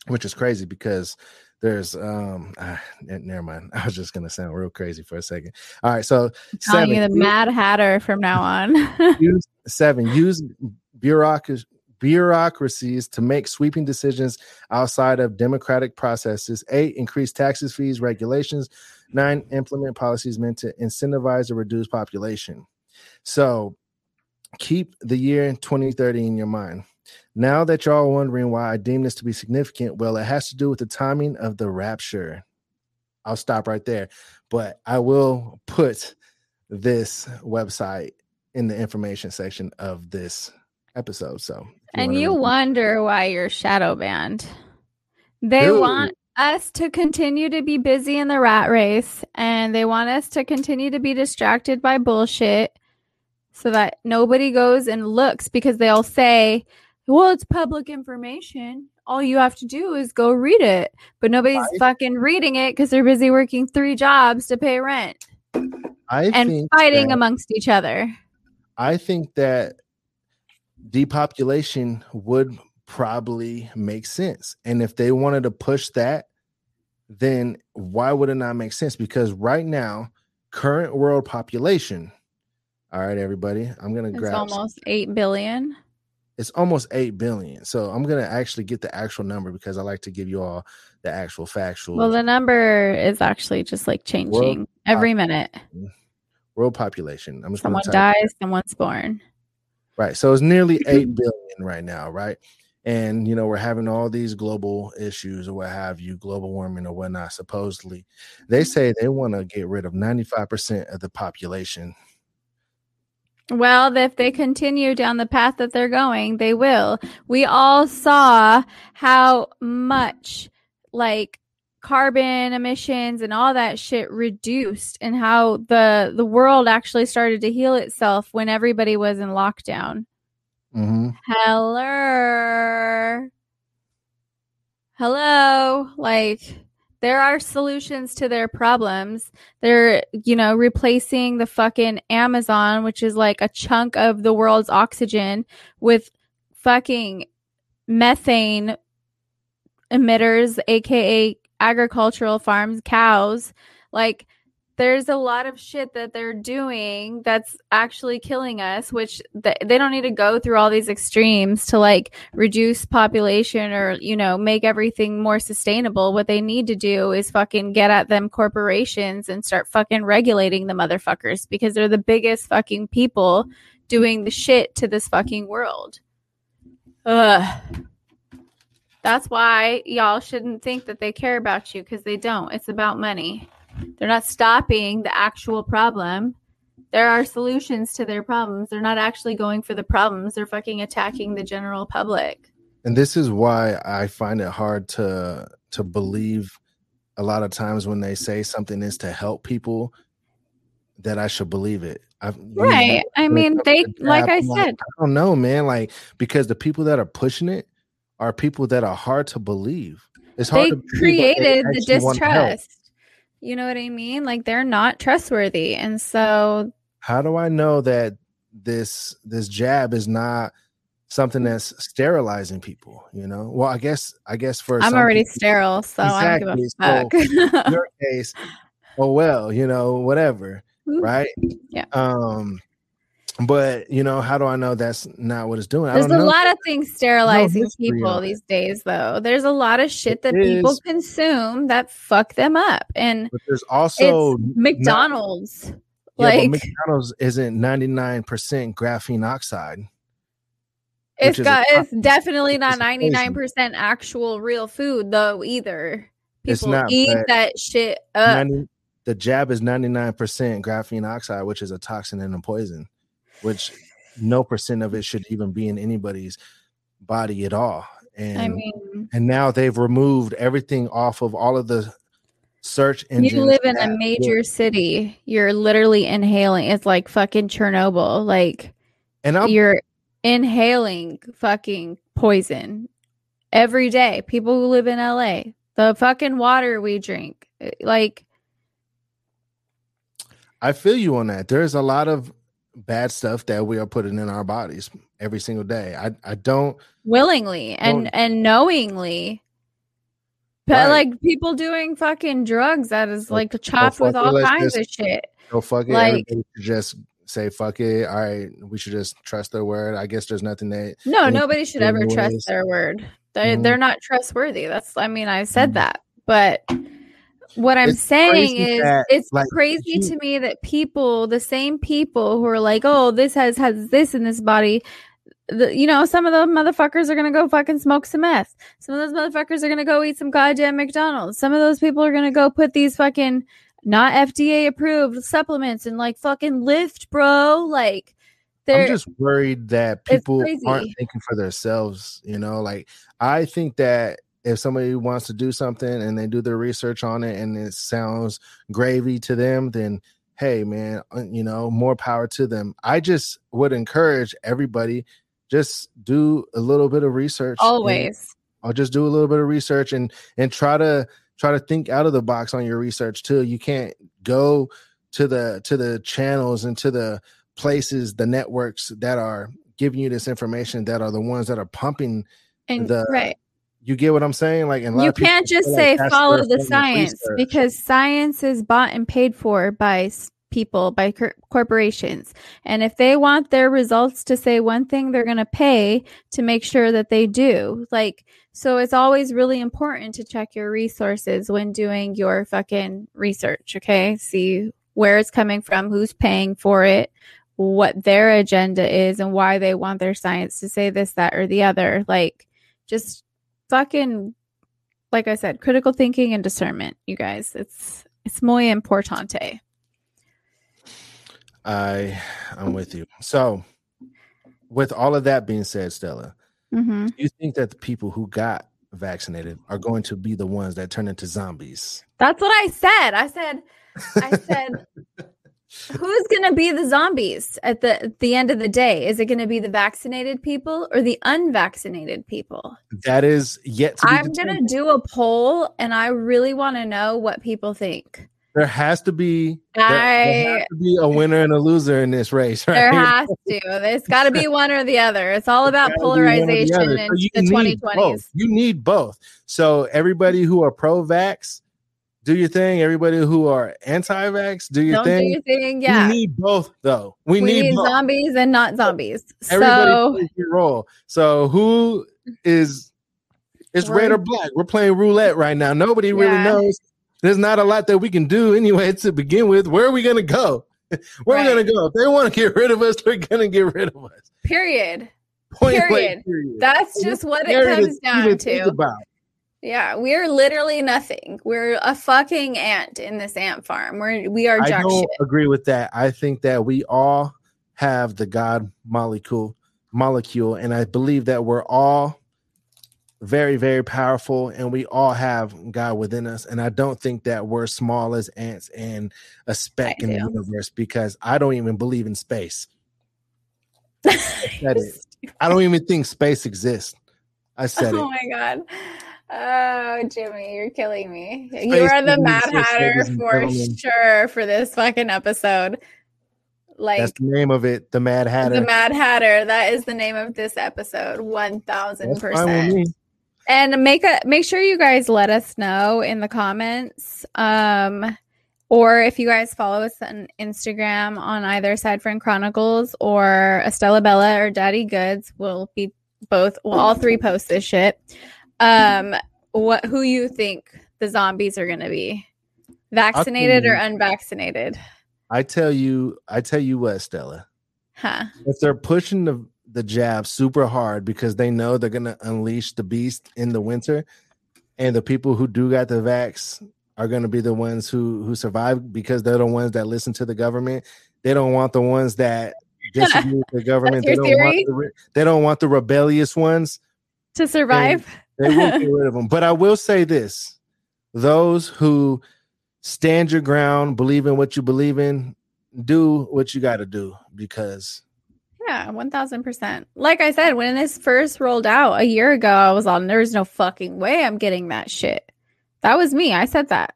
which is crazy because there's um ah, never mind. I was just gonna sound real crazy for a second. All right, so calling you the Mad Hatter from now on. use, seven, use bureaucracy bureaucracies to make sweeping decisions outside of democratic processes. Eight, increase taxes, fees, regulations. Nine, implement policies meant to incentivize or reduce population. So keep the year 2030 in your mind. Now that y'all are wondering why I deem this to be significant, well, it has to do with the timing of the rapture. I'll stop right there, but I will put this website in the information section of this episode. So, you and you wonder why you're shadow banned. They Dude. want us to continue to be busy in the rat race and they want us to continue to be distracted by bullshit so that nobody goes and looks because they'll say, well, it's public information. All you have to do is go read it. But nobody's I, fucking reading it because they're busy working three jobs to pay rent I and fighting that, amongst each other. I think that depopulation would probably make sense. And if they wanted to push that, then why would it not make sense? Because right now, current world population all right, everybody. I'm gonna grab almost eight billion. It's almost eight billion. So I'm gonna actually get the actual number because I like to give you all the actual factual. Well, the number is actually just like changing world every minute. World population. I'm just someone dies, someone's born. Right. So it's nearly eight billion right now, right? And you know, we're having all these global issues or what have you, global warming or whatnot. Supposedly, they mm-hmm. say they want to get rid of 95% of the population well, if they continue down the path that they're going, they will. We all saw how much like carbon emissions and all that shit reduced and how the the world actually started to heal itself when everybody was in lockdown. Mm-hmm. Hello. Hello. Like there are solutions to their problems. They're, you know, replacing the fucking Amazon, which is like a chunk of the world's oxygen, with fucking methane emitters, aka agricultural farms, cows. Like, there's a lot of shit that they're doing that's actually killing us which th- they don't need to go through all these extremes to like reduce population or you know make everything more sustainable. What they need to do is fucking get at them corporations and start fucking regulating the motherfuckers because they're the biggest fucking people doing the shit to this fucking world. Ugh. That's why y'all shouldn't think that they care about you because they don't. It's about money they're not stopping the actual problem. There are solutions to their problems. They're not actually going for the problems. They're fucking attacking the general public. And this is why I find it hard to to believe a lot of times when they say something is to help people that I should believe it. I've, right. I mean, they like I said. Like, I don't know, man. Like because the people that are pushing it are people that are hard to believe. It's hard. They created the distrust. You know what I mean? Like they're not trustworthy. And so how do I know that this this jab is not something that's sterilizing people, you know? Well, I guess I guess for I'm already people, sterile, so exactly. I don't give a fuck. So your case, oh well, you know, whatever. Right? Yeah. Um but you know, how do I know that's not what it's doing? There's a know. lot of things sterilizing no people these days, though. There's a lot of shit that people consume that fuck them up, and there's also McDonald's. Not, like yeah, McDonald's isn't 99 percent graphene oxide. It's got it's definitely not 99 percent actual real food though either. People not, eat that shit up. 90, the jab is 99 percent graphene oxide, which is a toxin and a poison which no percent of it should even be in anybody's body at all. And I mean, and now they've removed everything off of all of the search engines. You live in a major city. You're literally inhaling. It's like fucking Chernobyl. Like, and I'm, you're inhaling fucking poison every day. People who live in LA, the fucking water we drink. eh, Like, I feel you on that. There's a lot of bad stuff that we are putting in our bodies every single day. I I don't willingly and Don't- and knowingly but Right. like people doing fucking drugs that is like chopped with it, all kinds just- of shit go fuck it. Like- just say fuck it. All right, we should just trust their word. I guess there's nothing that no nobody should ever trust their word they, Mhm. they're not trustworthy that's i mean i said Mhm. that but what i'm It's saying is that, it's like, crazy you- to me that people the same people who are like oh this has has this in this body the, you know, some of those motherfuckers are gonna go fucking smoke some meth. Some of those motherfuckers are gonna go eat some goddamn McDonald's. Some of those people are gonna go put these fucking not FDA approved supplements and like fucking lift, bro. Like they're I'm just worried that people aren't thinking for themselves. You know, like I think that if somebody wants to do something and they do their research on it and it sounds gravy to them, then hey, man, uh, you know, more power to them. I just would encourage everybody just do a little bit of research. always. I'll just do a little bit of research and and try to try to think out of the box on your research too. You can't go to the to the channels and to the places, the networks that are giving you this information that are the ones that are pumping. And the- right. You get what I'm saying? Like, and You can't just feel like say follow the science research. because science is bought and paid for by people, by cor- corporations. And if they want their results to say one thing, they're going to pay to make sure that they do. Like, so it's always really important to check your resources when doing your fucking research. Okay. See where it's coming from, who's paying for it, what their agenda is, and why they want their science to say this, that, or the other. Like, just fucking like I said, critical thinking and discernment, you guys. It's it's muy importante. I I'm with you. So, with all of that being said, Stella, hmm do you think that the people who got vaccinated are going to be the ones that turn into zombies? That's what I said. I said, I said, who's gonna be the zombies at the at the end of the day? Is it gonna be the vaccinated people or the unvaccinated people? That is yet to be I'm gonna do a poll, and I really want to know what people think. there has to be there, there has to be a winner and a loser in this race, right? there has to. There's got to be one or the other. It's all about Gotta be one or the polarization in So the 2020s. both. You need both. So everybody who are pro-vax, do your thing. Everybody who are anti-vax, do your Don't do thing. your thing. Yeah. We need both, though. We, we need, need zombies and not zombies. Everybody so plays their role. So who is it's red or black? We're playing roulette right now. Nobody really knows. There's not a lot that we can do anyway to begin with. Where are we gonna go? Where are we gonna go? If they want to get rid of us, they're gonna get rid of us. period. Point blank, Period. period. That's just what it comes down to. About. Yeah, we're literally nothing. We're a fucking ant in this ant farm. We're we are I don't shit. agree with that. I think that we all have the God molecule molecule, and I believe that we're all very, very powerful, and we all have God within us. And I don't think that we're small as ants and a speck I in the universe because I don't even believe in space. I don't even think space exists. I said oh it. my god. Oh, Jimmy, you're killing me. Space you are the Mad Hatter for gentlemen. sure for this fucking episode. Like That's the name of it, the Mad Hatter. the Mad Hatter. That is the name of this episode. One thousand That's fine with me. percent. And make a make sure you guys let us know in the comments. Um or if you guys follow us on Instagram on either Side Friend Chronicles or Estella Bella or Daddy Goods, we'll be both well all three post this shit. Um what who you think the zombies are gonna be? Vaccinated or unvaccinated? I tell you, I tell you what, Stella. Huh. if they're pushing the the jab super hard because they know they're gonna unleash the beast in the winter, and the people who do got the vax are gonna be the ones who who survive because they're the ones that listen to the government. They don't want the ones that disagree with the government. They don't want the, re- they don't want the rebellious ones. To survive? They won't get rid of them. But I will say this: those who stand your ground, believe in what you believe in, do what you got to do because Yeah, one thousand percent. Like I said, when this first rolled out a year ago, I was on. There's no fucking way I'm getting that shit. That was me. I said that.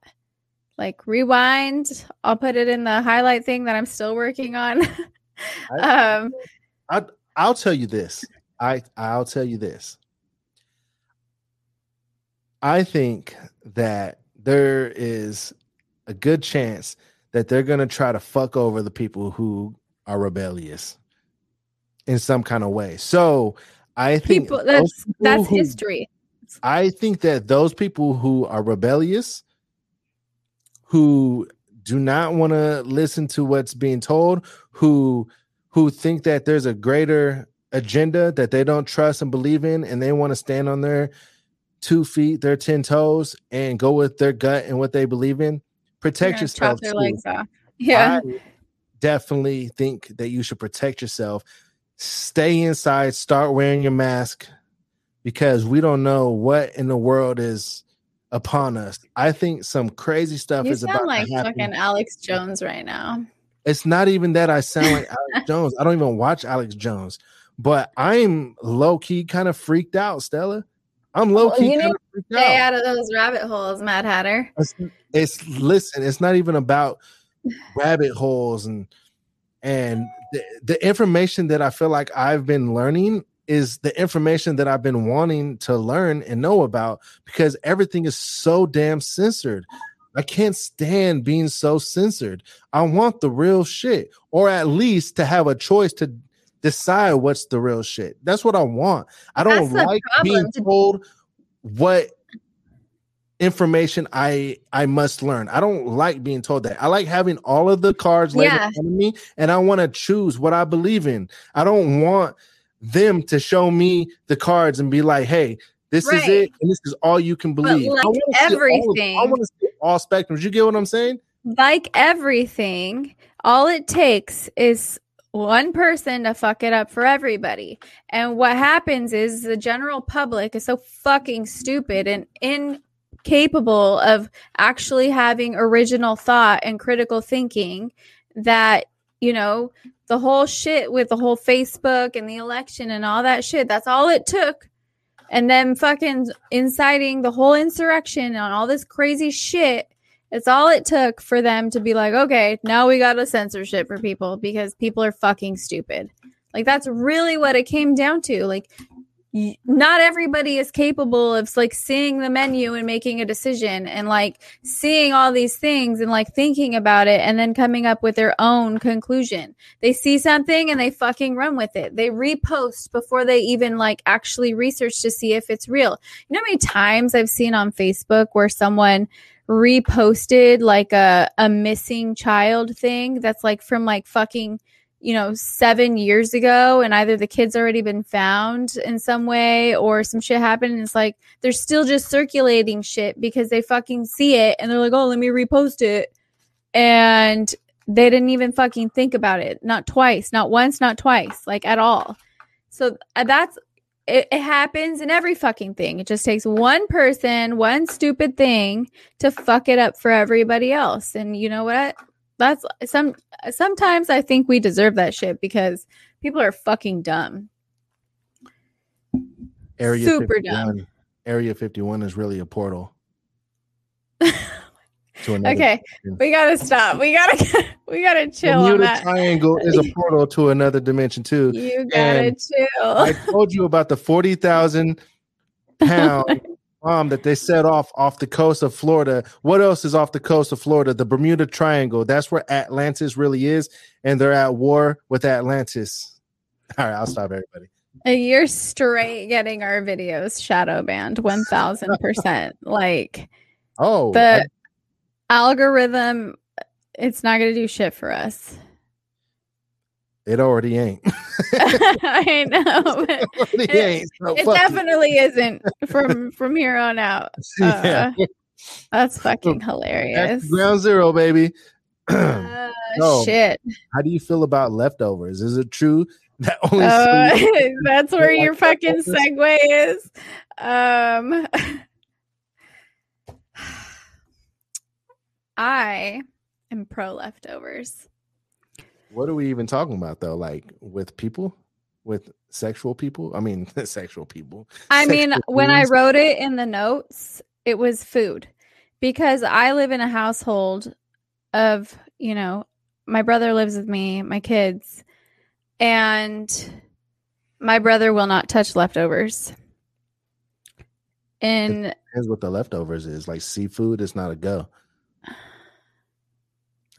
Like rewind. I'll put it in the highlight thing that I'm still working on. um, I, I'll tell you this. I I'll tell you this. I think that there is a good chance that they're going to try to fuck over the people who are rebellious in some kind of way. So I think people, that's that's who, history. I think that those people who are rebellious, who do not want to listen to what's being told, who who think that there's a greater agenda that they don't trust and believe in, and they want to stand on their two feet, their ten toes, and go with their gut and what they believe in. Protect yourself. Their legs off. Yeah. I definitely think that you should protect yourself. Stay inside. Start wearing your mask because we don't know what in the world is upon us. I think some crazy stuff you is about like to happen. fucking Alex Jones right now. It's not even that I sound like Alex Jones. I don't even watch Alex Jones, but I'm low key kind of freaked out, Stella. I'm low key well, freaked stay out. out of those rabbit holes, Mad Hatter. It's, it's listen. It's not even about rabbit holes and and the, the information that I feel like I've been learning is the information that I've been wanting to learn and know about because everything is so damn censored. I can't stand being so censored. I want the real shit, or at least to have a choice to decide what's the real shit. That's what I want. I don't like being told what information I I must learn. I don't like being told that. I like having all of the cards laid yeah. in front of me, and I want to choose what I believe in. I don't want them to show me the cards and be like, "Hey, this right. is it, and this is all you can believe." Like I everything, all, I want to see all spectrums. You get what I'm saying? Like everything, all it takes is one person to fuck it up for everybody. And what happens is the general public is so fucking stupid and incapable of actually having original thought and critical thinking that, you know, the whole shit with the whole Facebook and the election and all that shit, that's all it took. And then fucking inciting the whole insurrection on all this crazy shit it's all it took for them to be like, okay, now we got a censorship for people because people are fucking stupid. Like that's really what it came down to. Like not everybody is capable of like seeing the menu and making a decision and like seeing all these things and like thinking about it and then coming up with their own conclusion. They see something and they fucking run with it. They repost before they even like actually research to see if it's real. You know how many times I've seen on Facebook where someone reposted like a a missing child thing that's like from like fucking you know 7 years ago and either the kid's already been found in some way or some shit happened and it's like they're still just circulating shit because they fucking see it and they're like oh let me repost it. And they didn't even fucking think about it. Not twice. Not once not twice. Like at all. So uh, that's it, it, happens in every fucking thing. It just takes one person, one stupid thing to fuck it up for everybody else. And you know what? That's some sometimes I think we deserve that shit because people are fucking dumb. Area Super 51, dumb. Area 51 is really a portal. okay, we gotta stop. We gotta we gotta chill. Bermuda on that. Triangle is a portal to another dimension too. You gotta and chill. I told you about the forty thousand pound bomb that they set off off the coast of Florida. What else is off the coast of Florida? The Bermuda Triangle. That's where Atlantis really is, and they're at war with Atlantis. All right, I'll stop everybody. Uh, a year straight getting our videos shadow banned, one thousand percent. Like, oh, the algorithm it's not going to do shit for us. It already ain't. I know. It, it, so it definitely isn't from from here on out. Uh, yeah. That's fucking hilarious. Ground zero, baby. uh, so, shit. How do you feel about leftovers? Is it true that only uh, that's where your fucking segue is? Um I am pro leftovers. What are we even talking about though? Like with people? with sexual people? I mean, sexual people. I mean, Sexual when I wrote it in the notes, it was food because I live in a household of, you know, my brother lives with me, my kids, and my brother will not touch leftovers. And Depends what the leftovers is. Like seafood is not a go.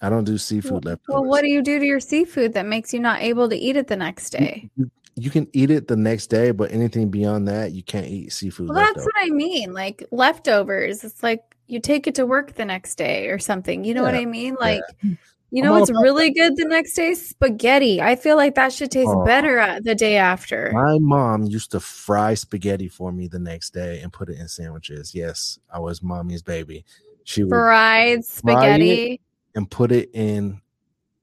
I don't do seafood leftovers. well, what do you do to your seafood that makes you not able to eat it the next day? You, you can eat it the next day, but anything beyond that, you can't eat seafood. Well, that's what I mean. Like leftovers. It's like you take it to work the next day or something. You know what I mean? Like, hmm. you know it's really good the next day? Spaghetti. I feel like that should taste Oh. better the day after. My mom used to fry spaghetti for me the next day and put it in sandwiches. Yes, I was mommy's baby. She would Fried fry spaghetti. And put it in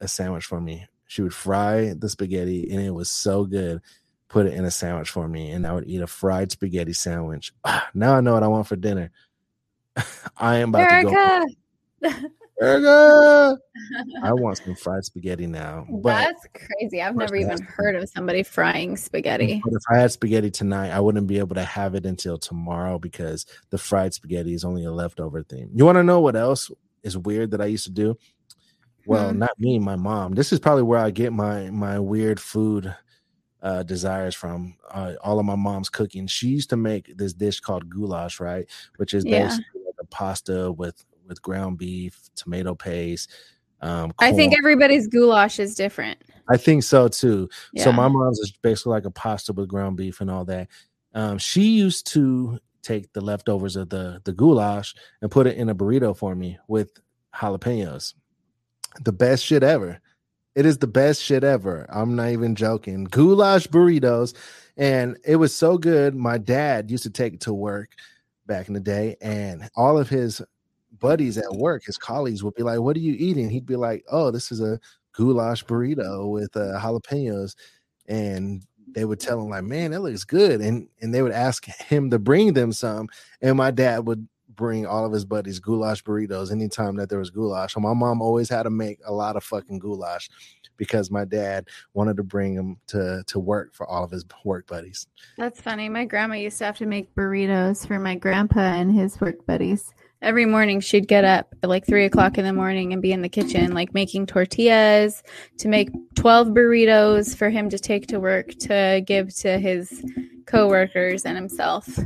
a sandwich for me. She would fry the spaghetti and it was so good. Put it in a sandwich for me, and I would eat a fried spaghetti sandwich. Now I know what I want for dinner. I am about to go. Erica. Erica! I want some fried spaghetti now. But That's crazy. I've never even heard of somebody frying spaghetti. But if I had spaghetti tonight, I wouldn't be able to have it until tomorrow because the fried spaghetti is only a leftover thing. You want to know what else is weird that I used to do? Well, Hmm. not me, my mom. This is probably where I get my my weird food uh desires from. Uh, all of my mom's cooking. She used to make this dish called goulash, right? Which is Yeah. basically like a pasta with with ground beef, tomato paste. Um, I think everybody's goulash is different. I think so too. Yeah. So my mom's is basically like a pasta with ground beef and all that. Um, she used to take the leftovers of the the goulash and put it in a burrito for me with jalapenos. The best shit ever. It is the best shit ever. I'm not even joking. Goulash burritos, and it was so good. My dad used to take it to work back in the day, and all of his buddies at work, his colleagues, would be like, "What are you eating?" He'd be like, "Oh, this is a goulash burrito with uh, jalapenos," and they would tell him like, "Man, that looks good," and and they would ask him to bring them some, and my dad would bring all of his buddies goulash burritos anytime that there was goulash. So my mom always had to make a lot of fucking goulash because my dad wanted to bring them to to work for all of his work buddies. That's funny. My grandma used to have to make burritos for my grandpa and his work buddies. Every morning, she'd get up at like three o'clock in the morning and be in the kitchen, like making tortillas to make 12 burritos for him to take to work to give to his coworkers and himself.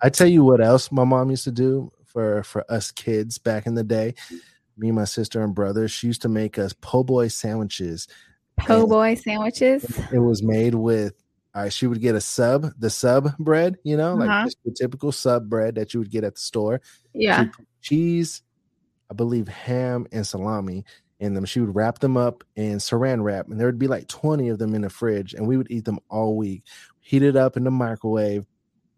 I tell you what else my mom used to do for for us kids back in the day. Me, my sister, and brother. She used to make us po' boy sandwiches. Po' boy sandwiches. It was made with. All right, she would get a sub, the sub bread, you know, like Uh-huh. just the typical sub bread that you would get at the store. Yeah. Cheese, I believe ham and salami in them. She would wrap them up in saran wrap, and there would be like 20 of them in the fridge, and we would eat them all week. Heat it up in the microwave,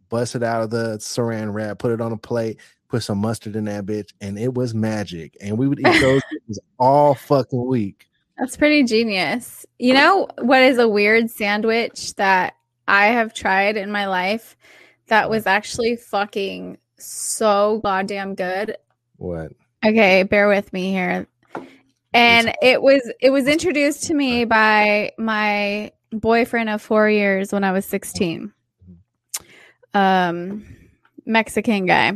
bust it out of the saran wrap, put it on a plate, put some mustard in that bitch, and it was magic. And we would eat those all fucking week. That's pretty genius. You know what is a weird sandwich that I have tried in my life that was actually fucking so goddamn good? What? Okay, bear with me here. And it was it was introduced to me by my boyfriend of 4 years when I was 16. Um Mexican guy.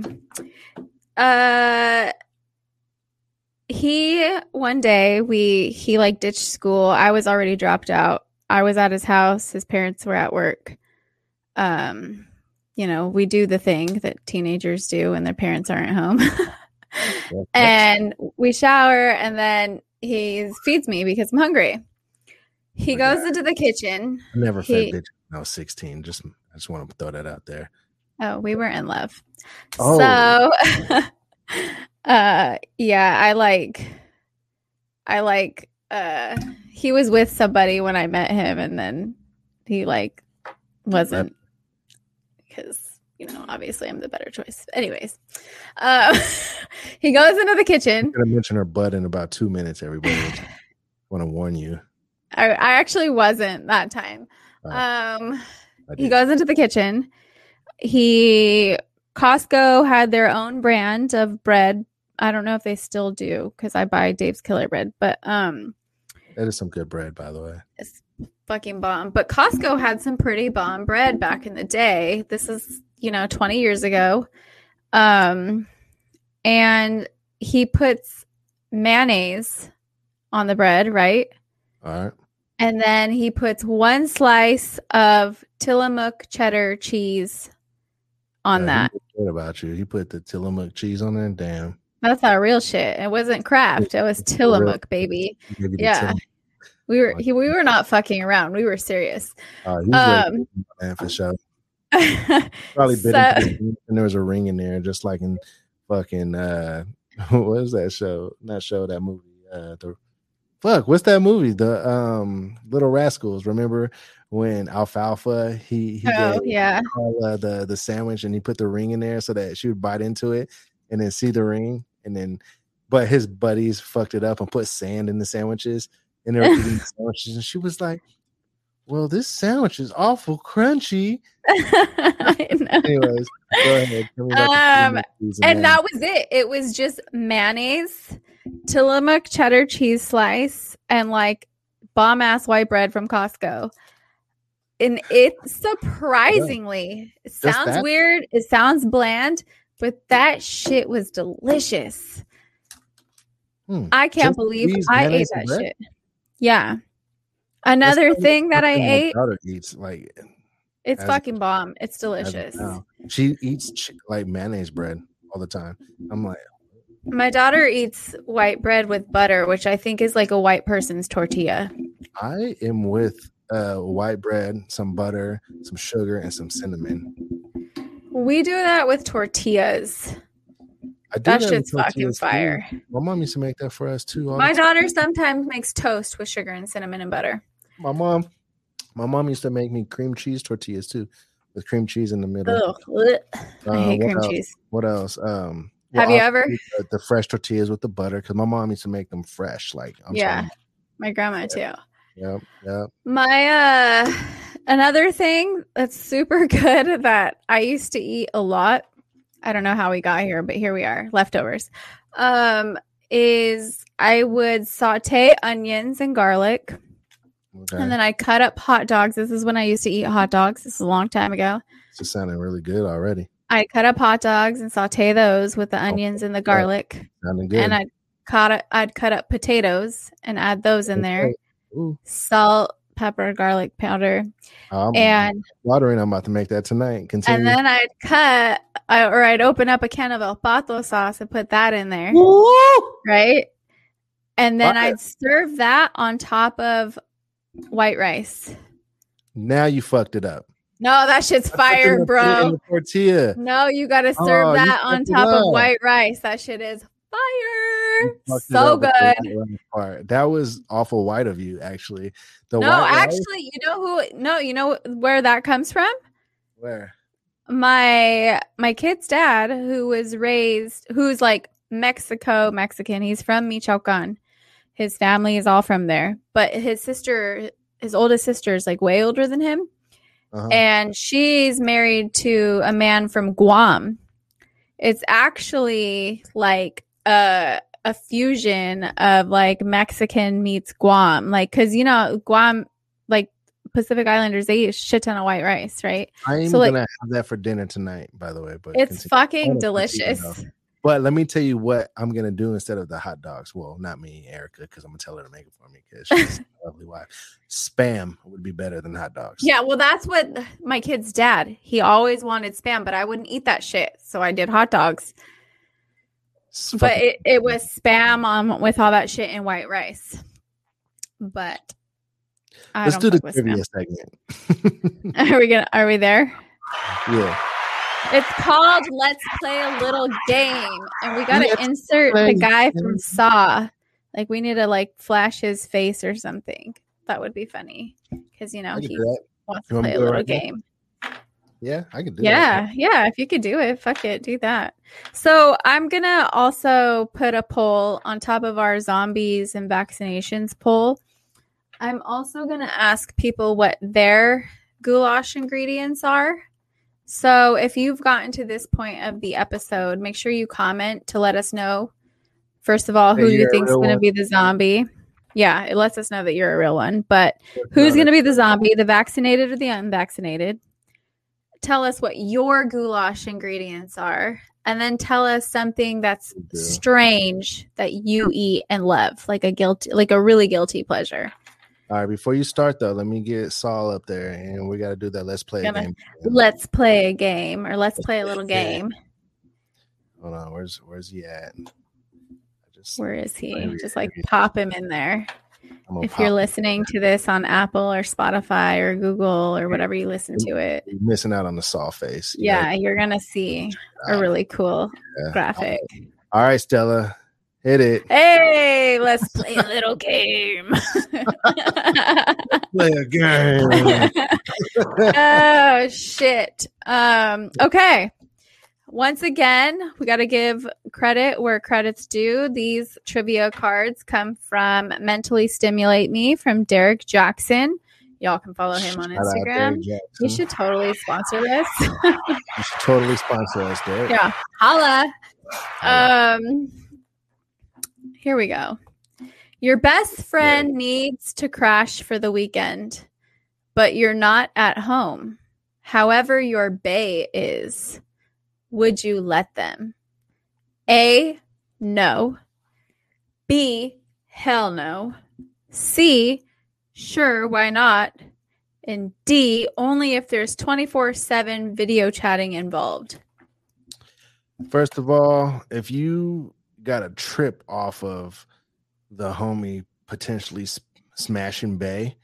Uh he one day we he like ditched school. I was already dropped out. I was at his house. His parents were at work. Um, you know, we do the thing that teenagers do when their parents aren't home. and we shower and then he feeds me because I'm hungry. He goes into the kitchen. I never fed He- bitch when I was 16. Just I just want to throw that out there. Oh, we were in love. Oh. So uh yeah, I like I like uh he was with somebody when I met him and then he like wasn't because you know, obviously I'm the better choice. Anyways, uh he goes into the kitchen. I'm gonna mention her butt in about two minutes, everybody. want to warn you. I, I actually wasn't that time. Oh. Um he goes into the kitchen. He Costco had their own brand of bread. I don't know if they still do because I buy Dave's Killer Bread, but um, that is some good bread, by the way. it's fucking bomb. But Costco had some pretty bomb bread back in the day. This is, you know, 20 years ago. Um, and he puts mayonnaise on the bread, right? All right. And then he puts one slice of Tillamook cheddar cheese on Yeah, that. What about you. He put the Tillamook cheese on there. Damn. That's our real shit. It wasn't Kraft. It was Tillamook, baby. He gave you the Yeah. Tillamook. We were he, we were not fucking around. We were serious. Uh, Um, for for sure. Probably bit so- and there was a ring in there, just like in fucking uh, what was that show? Not show that movie. Uh, the fuck, what's that movie? The um, Little Rascals. Remember when Alfalfa he he oh gave yeah. Darla the the sandwich and he put the ring in there so that she would bite into it and then see the ring and then, but his buddies fucked it up and put sand in the sandwiches and they were eating the sandwiches and she was like, "Well, this sandwich is awful crunchy." Anyways, go ahead. Tell me about the Um, And that was it. It was just mayonnaise, Tillamook cheddar cheese slice, and like bomb ass white bread from Costco. And it surprisingly sounds weird. It sounds bland, but that shit was delicious. Hmm. I can't Just believe I ate that bread? shit. Yeah. Another thing that I ate, eats like it's fucking bomb. It's delicious. She eats ch- like mayonnaise bread all the time. I'm like, My daughter eats white bread with butter, which I think is like a white person's tortilla. I am with uh, white bread, some butter, some sugar, and some cinnamon. We do that with tortillas. I do That shit's fucking tortillas, too. fire. My mom used to make that for us too. My daughter sometimes makes toast with sugar and cinnamon and butter. my mom, my mom used to make me cream cheese tortillas too, with cream cheese in the middle. Ugh, blech. I Uh, hate what cream else? cheese. What else? Um, Have you ever? The, the fresh tortillas with the butter because my mom used to make them fresh. Like, I'm Yeah. telling My grandma too. you. Yep, yep. My uh another thing that's super good that I used to eat a lot. I don't know how we got here, but here we are, leftovers. Um is I would saute onions and garlic Okay. and then I cut up hot dogs. This is when I used to eat hot dogs. This is a long time ago. It's just sounding really good already. I cut up hot dogs and saute those with the onions and the garlic. Sounding good. And I'd cut I'd cut up potatoes and add those in there. Ooh, Salt, pepper, garlic powder, I'm and watering. I'm about to make that tonight. Continue. and then I'd cut I, or I'd open up a can of El Pato sauce and put that in there, Woo! right? And then Fire. I'd serve that on top of white rice. Now you fucked it up. No, that shit's I fire, were gonna in bro. the Tortilla. No, you got to oh, serve Oh, that on top of white rice. That shit is fire. You fucked it So up with the good. part. That was awful white of you, actually. The No, actually, you know who? No, you know where that comes from? where? My my kid's dad, who was raised, who's like Mexico Mexican. He's from Michoacan. His family is all from there, but his sister, his oldest sister, is like way older than him, Uh-huh. and she's married to a man from Guam. It's actually like a a fusion of like Mexican meets Guam, like because you know Guam, like Pacific Islanders, they eat shit ton of white rice, right? I'm so, like- gonna have that for dinner tonight, by the way. But It's continue. fucking continue, delicious. But let me tell you what I'm gonna do instead of the hot dogs. Well, not me, Erica, because I'm gonna tell her to make it for me because she's a lovely wife. Spam would be better than hot dogs. Yeah, well, that's what my kid's dad. He always wanted spam, but I wouldn't eat that shit, so I did hot dogs. It's But it, it was spam um, with all that shit and white rice. But I let's do the trivia spam. segment. Are we gonna? Are we there? yeah. It's called "Let's Play a Little Game," and we gotta Let's insert play the guy from Saw. Like we need to like flash his face or something. That would be funny because you know he wants to play a little right now? Yeah, I can do that. Yeah, yeah. If you could do it, fuck it, do that. So I'm gonna also put a poll on top of our zombies and vaccinations poll. I'm also gonna ask people what their goulash ingredients are. So if you've gotten to this point of the episode, make sure you comment to let us know. First of all, who That you think's gonna one. be the zombie. Yeah, it lets us know that you're a real one. But who's going to be the zombie, the vaccinated or the unvaccinated? Tell us what your goulash ingredients are, and then tell us something that's Okay. strange that you eat and love, like a guilty, like a really guilty pleasure. All right, before you start though, let me get Saul up there, and we got to do that. Let's play a Gonna- game. Let's play a game, or let's play a little Yeah. game. Hold on, where's where's he at? Just Where is he? Just like pop him in there. If you're listening to this on Apple or Spotify or Google or whatever you listen to it, You're missing out on the saw face. You yeah, you're gonna see a really cool yeah. graphic. All right, Stella, hit it. Hey, let's play a little game. Play a game. oh shit. Um okay. Once again, we got to give credit where credit's due. These trivia cards come from Mentally Stimulate Me from Derek Jackson. Y'all can follow him on Shout Instagram. You should totally sponsor this. You should totally sponsor us, Derek. Yeah. Holla. Um here we go. Your best friend needs to crash for the weekend, but you're not at home. However, your bay is. Would you let them? A. No. B. Hell no. C. Sure, why not? And D. Only if there's 24 7 video chatting involved. First of all, if you got a trip off of the homie potentially smashing Bay,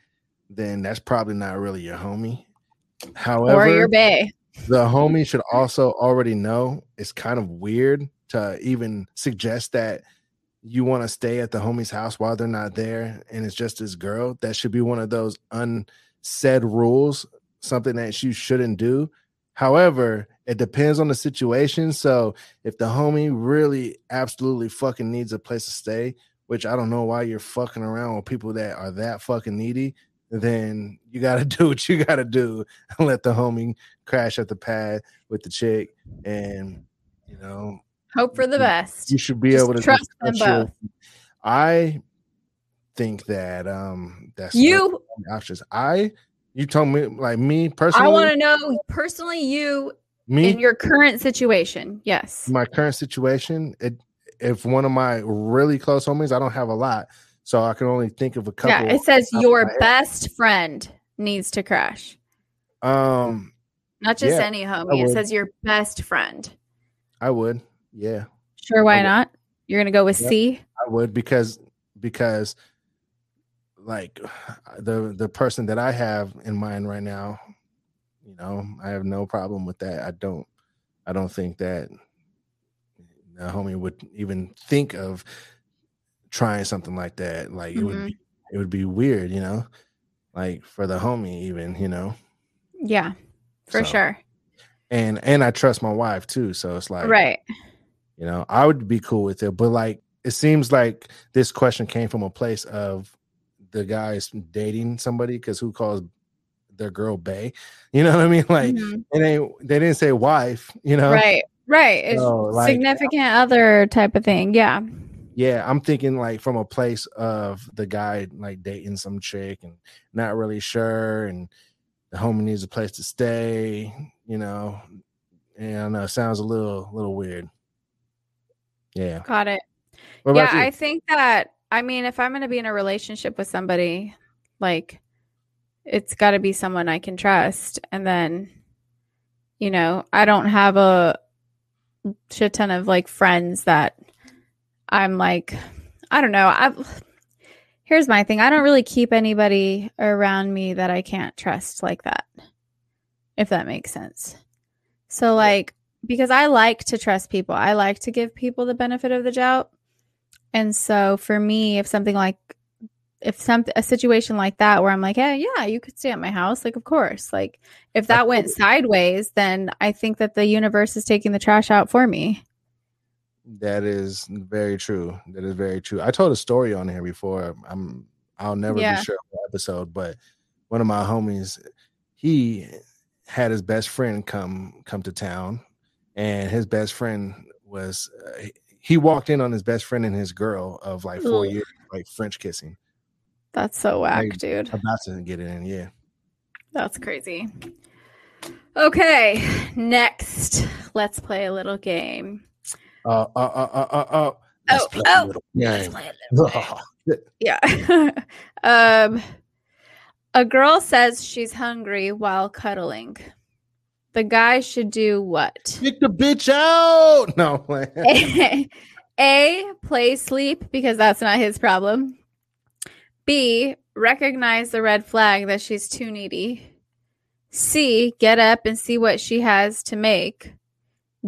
then that's probably not really your homie. However, or your bay. The homie should also already know it's kind of weird to even suggest that you want to stay at the homie's house while they're not there and it's just his girl. That should be one of those unsaid rules, something that you shouldn't do. However, it depends on the situation. So if the homie really absolutely fucking needs a place to stay, which I don't know why you're fucking around with people that are that fucking needy, then you got to do what you got to do and let the homie crash at the pad with the chick. And, you know, Hope for the best. you should be Just able to trust them both. I think that um that's You, options. I you told me like me personally. I want to know personally, you me in your current situation. Yes. my current situation. It if one of my really close homies, I don't have a lot, so I can only think of a couple. Yeah. It says your best friend needs to crash, um, not just Yeah, any homie. It says your best friend. I would, yeah, Sure, why not? You're gonna go with Yep. C. I would because because like the the person that I have in mind right now, you know, I have no problem with that. I don't I don't think that the homie would even think of trying something like that. Like it would Mhm. be it would be weird, you know? Like for the homie even, you know. Yeah, for So, sure. And and I trust my wife too, so it's like right. you know, I would be cool with it, but like it seems like this question came from a place of the guys dating somebody because who calls their girl Bay? You know what I mean? Like Mhm. it ain't they didn't say wife, you know? Right. Right. It's So, like- significant other type of thing. Yeah. Yeah, I'm thinking like from a place of the guy like dating some chick and not really sure, and the homie needs a place to stay, you know. And it sounds a little little weird. Yeah. Got it. Yeah. I think that I mean, if I'm going to be in a relationship with somebody, like it's got to be someone I can trust, and then, you know, I don't have a shit ton of like friends that I'm like, I don't know. I here's my thing. I don't really keep anybody around me that I can't trust like that. If that makes sense. So like because I like to trust people. I like to give people the benefit of the doubt. And so for me, if something like if some a situation like that where I'm like, hey, yeah, you could stay at my house, like of course. Like if that went sideways, then I think that the universe is taking the trash out for me. That is very true. That is very true. I told a story on here before. I'm I'll never Yeah. be sure of the episode, but one of my homies, he had his best friend come come to town, and his best friend was uh, he walked in on his best friend and his girl of like four Ugh. years, like French kissing, That's so whack, Like, dude. About to get it in, yeah. That's crazy. Okay, next, let's play a little game. Uh, uh, uh, uh, uh, uh. Let's Oh, play oh, a little game. a little. Yeah. um, a girl says she's hungry while cuddling. The guy should do what? Kick the bitch out. No, A, play sleep because that's not his problem. B, recognize the red flag that she's too needy. C, get up and see what she has to make.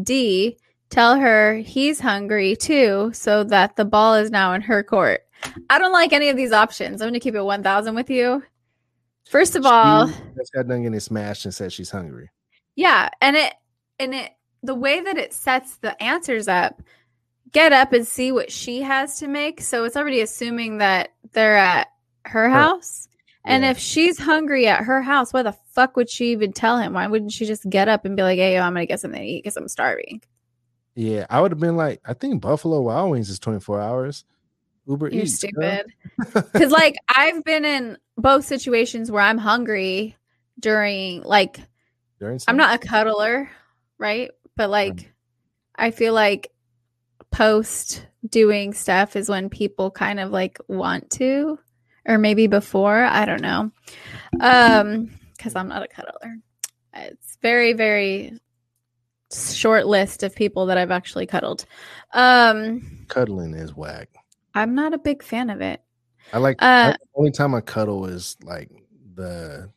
D, tell her he's hungry too so that the ball is now in her court. I don't like any of these options. I'm going to keep it 1000 with you. First of all, She just got done getting smashed and said she's hungry. yeah, and it and it the way that it sets the answers up, get up and see what she has to make. So it's already assuming that they're at her house. And Yeah. if she's hungry at her house, why the fuck would she even tell him? Why wouldn't she just get up and be like, "Hey, yo, I'm gonna get something to eat because I'm starving"? Yeah, I would have been like, I think Buffalo Wild Wings is 24 hours. Uber You're Eats. stupid. Because like I've been in both situations where I'm hungry during like During I'm not a cuddler, right? But like I feel like post doing stuff is when people kind of like want to or maybe before, I don't know. Um cuz I'm not a cuddler. It's very very short list of people that I've actually cuddled. Um cuddling is whack. I'm not a big fan of it. I like Uh, I- the only time I cuddle is like the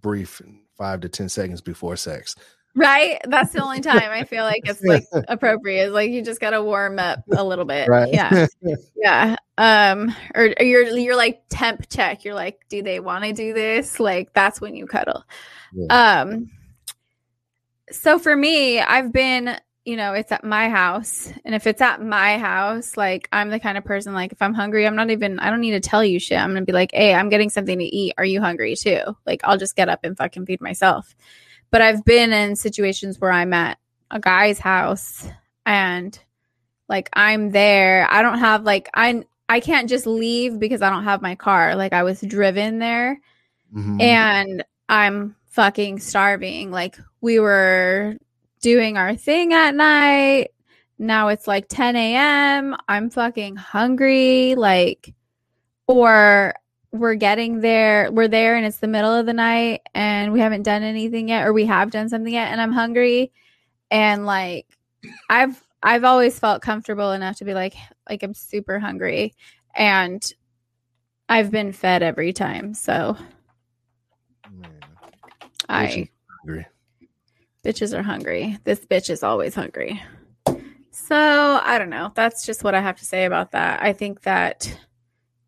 brief five to ten seconds before sex. Right? That's the only time I feel like it's like appropriate. It's like you just got to warm up a little bit. Right. Yeah. Yeah. Um or, or you're you're like temp check. You're like do they want to do this? Like that's when you cuddle. Um so for me, I've been, you know, it's at my house. And if it's at my house, like I'm the kind of person like if I'm hungry, I'm not even I don't need to tell you shit. I'm going to be like, "Hey, I'm getting something to eat. Are you hungry too?" Like I'll just get up and fucking feed myself. But I've been in situations where I'm at a guy's house and like I'm there. I don't have like I I can't just leave because I don't have my car. Like I was driven there Mhm. and I'm fucking starving. Like we were doing our thing at night. Now it's like 10 a.m. I'm fucking hungry. Like, or we're getting there, we're there and it's the middle of the night and we haven't done anything yet, or we have done something yet and I'm hungry. And like, I've, I've always felt comfortable enough to be like, like I'm super hungry and I've been fed every time. So I, Bitches. hungry. bitches are hungry. This bitch is always hungry. So I don't know. That's just what I have to say about that. I think that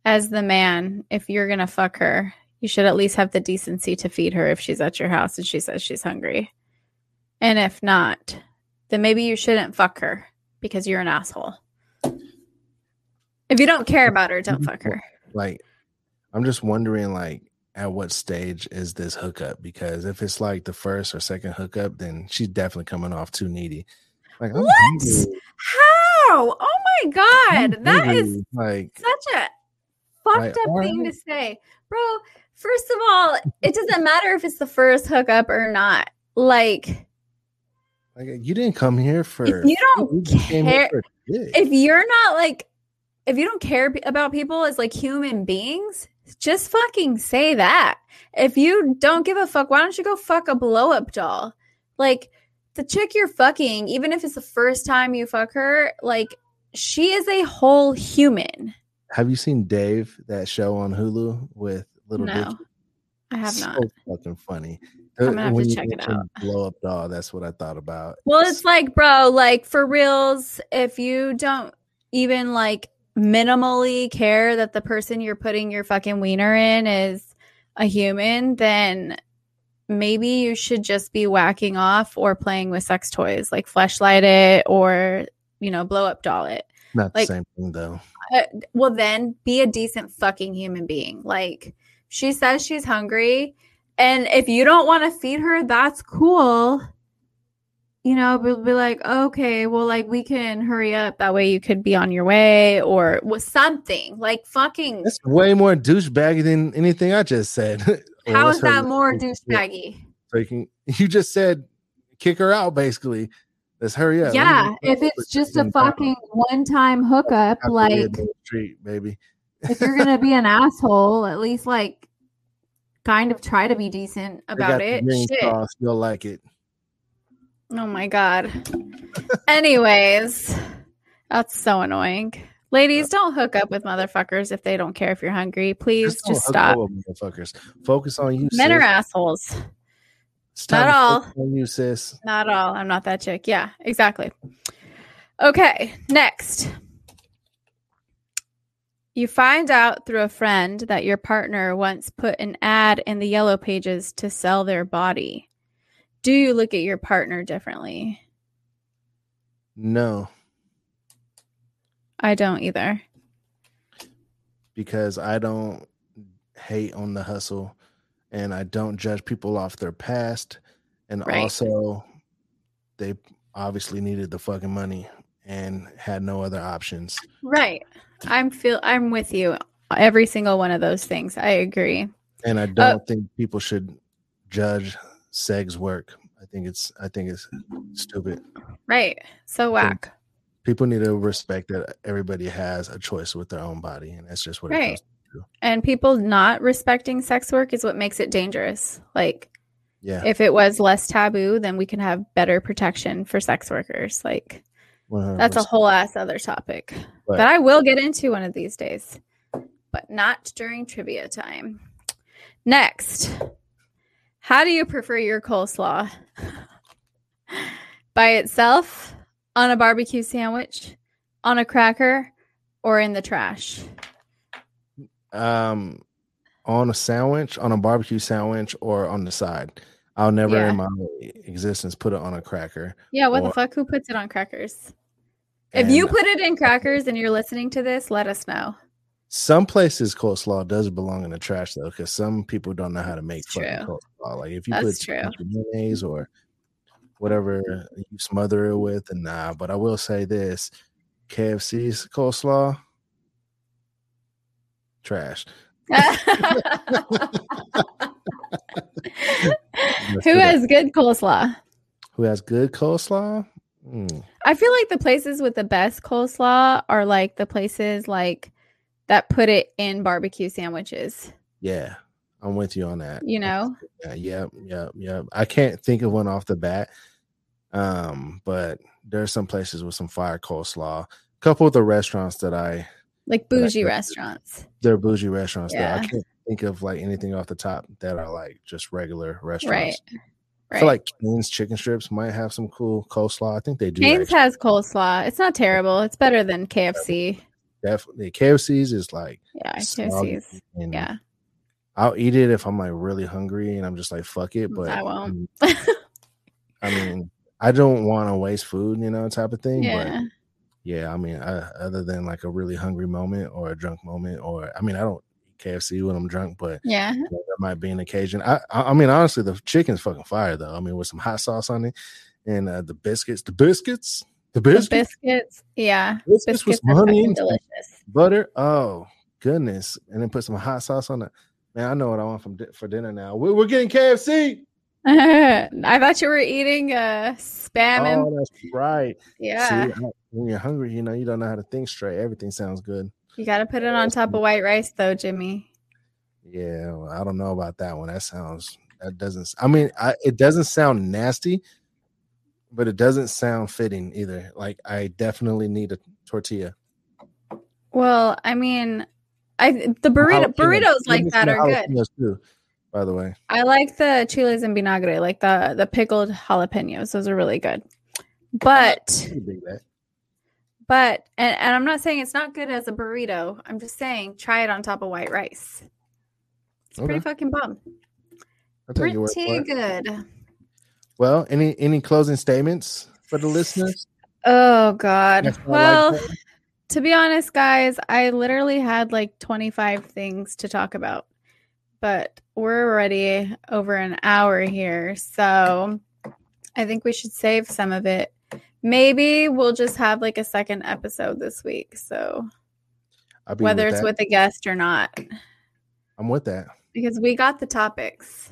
as the man, if you're gonna fuck her, you should at least have the decency to feed her if she's at your house and she says she's hungry. And if not, then maybe you shouldn't fuck her because you're an asshole. If you don't care about her, don't mm-hmm. fuck her. Like, I'm just wondering, like, at what stage is this hookup? Because if it's like the first or second hookup, then she's definitely coming off too needy. Like, I'm What? hungry. How? Oh my god, I'm that is like such a fucked Like, up thing to say. Bro, first of all, it doesn't matter if it's the first hookup or not. Like, like you didn't come here for you don't you just came here care, if you're not like, if you don't care about people as like human beings, just fucking say that. If you don't give a fuck, why don't you go fuck a blow up doll? Like, the chick you're fucking, even if it's the first time you fuck her, like, she is a whole human. Have you seen Dave that show on Hulu with Lil No, Dicky? I have so not. fucking funny. I'm gonna have When to check it out. Blow up doll. That's what I thought about. Well, it's like, bro, like for reals, if you don't even like minimally care that the person you're putting your fucking wiener in is a human, then maybe you should just be whacking off or playing with sex toys, like fleshlight it or, you know, blow up doll it. not like- the same thing though. Uh, well, then be a decent fucking human being. Like, she says she's hungry. And if you don't want to feed her, that's cool. You know, we'll be like, okay, well, like we can hurry up. That way you could be on your way or with something like fucking. That's way more douchebaggy than anything I just said. How is that more douchebaggy? Freaking, you just said kick her out, basically. Let's hurry up. Yeah, if it's just a fucking one time hookup, like treat, baby. if you're gonna be an asshole, at least like kind of try to be decent about it. Shit. Sauce, you'll like it. Oh my god. Anyways, that's so annoying. Ladies, don't hook up with motherfuckers if they don't care if you're hungry. Please just, just stop. Motherfuckers. Focus on you. Men sis. are assholes. Not all. On you, sis. Not all. I'm not that chick. Yeah, exactly. Okay, next. You find out through a friend that your partner once put an ad in the yellow pages to sell their body. Do you look at your partner differently? No. I don't either. Because I don't hate on the hustle and I don't judge people off their past. And right. also, they obviously needed the fucking money and had no other options. Right. I'm feel I'm with you. Every single one of those things. I agree. And I don't uh, think people should judge sex work. I think it's I think it's stupid. Right. So whack. People need to respect that everybody has a choice with their own body, and that's just what right. And people not respecting sex work is what makes it dangerous. Like, yeah, if it was less taboo, then we can have better protection for sex workers. Like, 100%. That's a whole ass other topic but, that I will get into one of these days, but not during trivia time. Next, how do you prefer your coleslaw? By itself, on a barbecue sandwich, on a cracker, or in the trash? Um, on a sandwich, on a barbecue sandwich, or on the side. I'll never yeah. in my existence put it on a cracker. Yeah, what or, the fuck? Who puts it on crackers? If you put it in crackers and you're listening to this, let us know. Some places coleslaw does belong in the trash though, because some people don't know how to make fucking coleslaw. Like if you That's put mayonnaise or whatever you smother it with, and nah. But I will say this: KFC's coleslaw, trash. Who has good coleslaw? Who has good coleslaw? Mm. I feel like the places with the best coleslaw are like the places like that put it in barbecue sandwiches. Yeah, I'm with you on that. You know? Yeah, yep, yep, yep. I can't think of one off the bat. Um, but there's some places with some fire coleslaw. A couple of the restaurants that I like bougie I, restaurants. They're bougie restaurants. Yeah. I can't think of like anything off the top that are like just regular restaurants. Right. Right. I feel like Cane's chicken strips might have some cool coleslaw. I think they do. Cane's has coleslaw. It's not terrible. It's better than KFC. Definitely. KFC's is like yeah, KFC's. Yeah. I'll eat it if I'm like really hungry and I'm just like fuck it. But I won't. I mean, I don't want to waste food, you know, type of thing. Yeah. But yeah, I mean, I, other than like a really hungry moment or a drunk moment, or I mean, I don't KFC when I'm drunk, but yeah, you know, there might be an occasion. I, I, I mean, honestly, the chicken's fucking fire though. I mean, with some hot sauce on it and uh, the biscuits, the biscuits, the biscuits, the biscuits, yeah, biscuits, biscuits with honey and delicious butter. Oh goodness, and then put some hot sauce on it. Man, I know what I want from for dinner now. We're, we're getting KFC. I thought you were eating uh spam. And... Oh, that's right. Yeah. See, when you're hungry, you know you don't know how to think straight. Everything sounds good. You got to put it on top of white rice, though, Jimmy. Yeah, well, I don't know about that one. That sounds that doesn't. I mean, I, it doesn't sound nasty, but it doesn't sound fitting either. Like I definitely need a tortilla. Well, I mean, I the burrito burritos like that are good. Too, by the way, I like the chiles and vinagre, like the the pickled jalapenos. Those are really good. But but and, and I'm not saying it's not good as a burrito. I'm just saying try it on top of white rice. It's okay. pretty fucking bomb. Pretty good. Well, any any closing statements for the listeners? Oh God. Well, like to be honest, guys, I literally had like 25 things to talk about, but we're already over an hour here. So I think we should save some of it. Maybe we'll just have like a second episode this week. So whether with it's that. with a guest or not. I'm with that. Because we got the topics.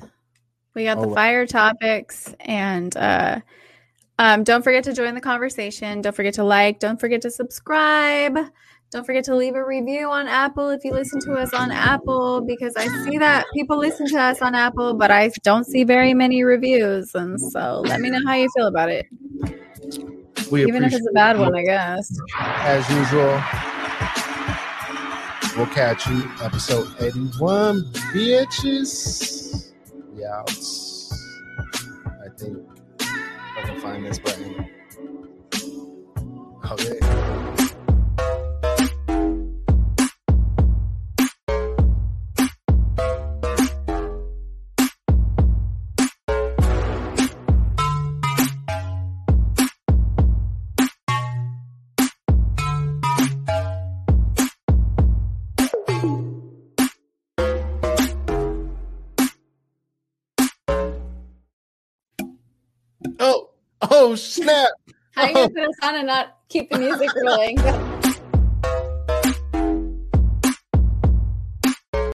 We got oh, the fire topics and uh um don't forget to join the conversation. Don't forget to like, don't forget to subscribe. Don't forget to leave a review on Apple if you listen to us on Apple because I see that people listen to us on Apple, but I don't see very many reviews. And so let me know how you feel about it. We Even if it's a bad one, I guess. As usual, we'll catch you episode 81, bitches. Out. I think I can find this button. Okay. Oh snap! How are you gonna put us on and not keep the music rolling?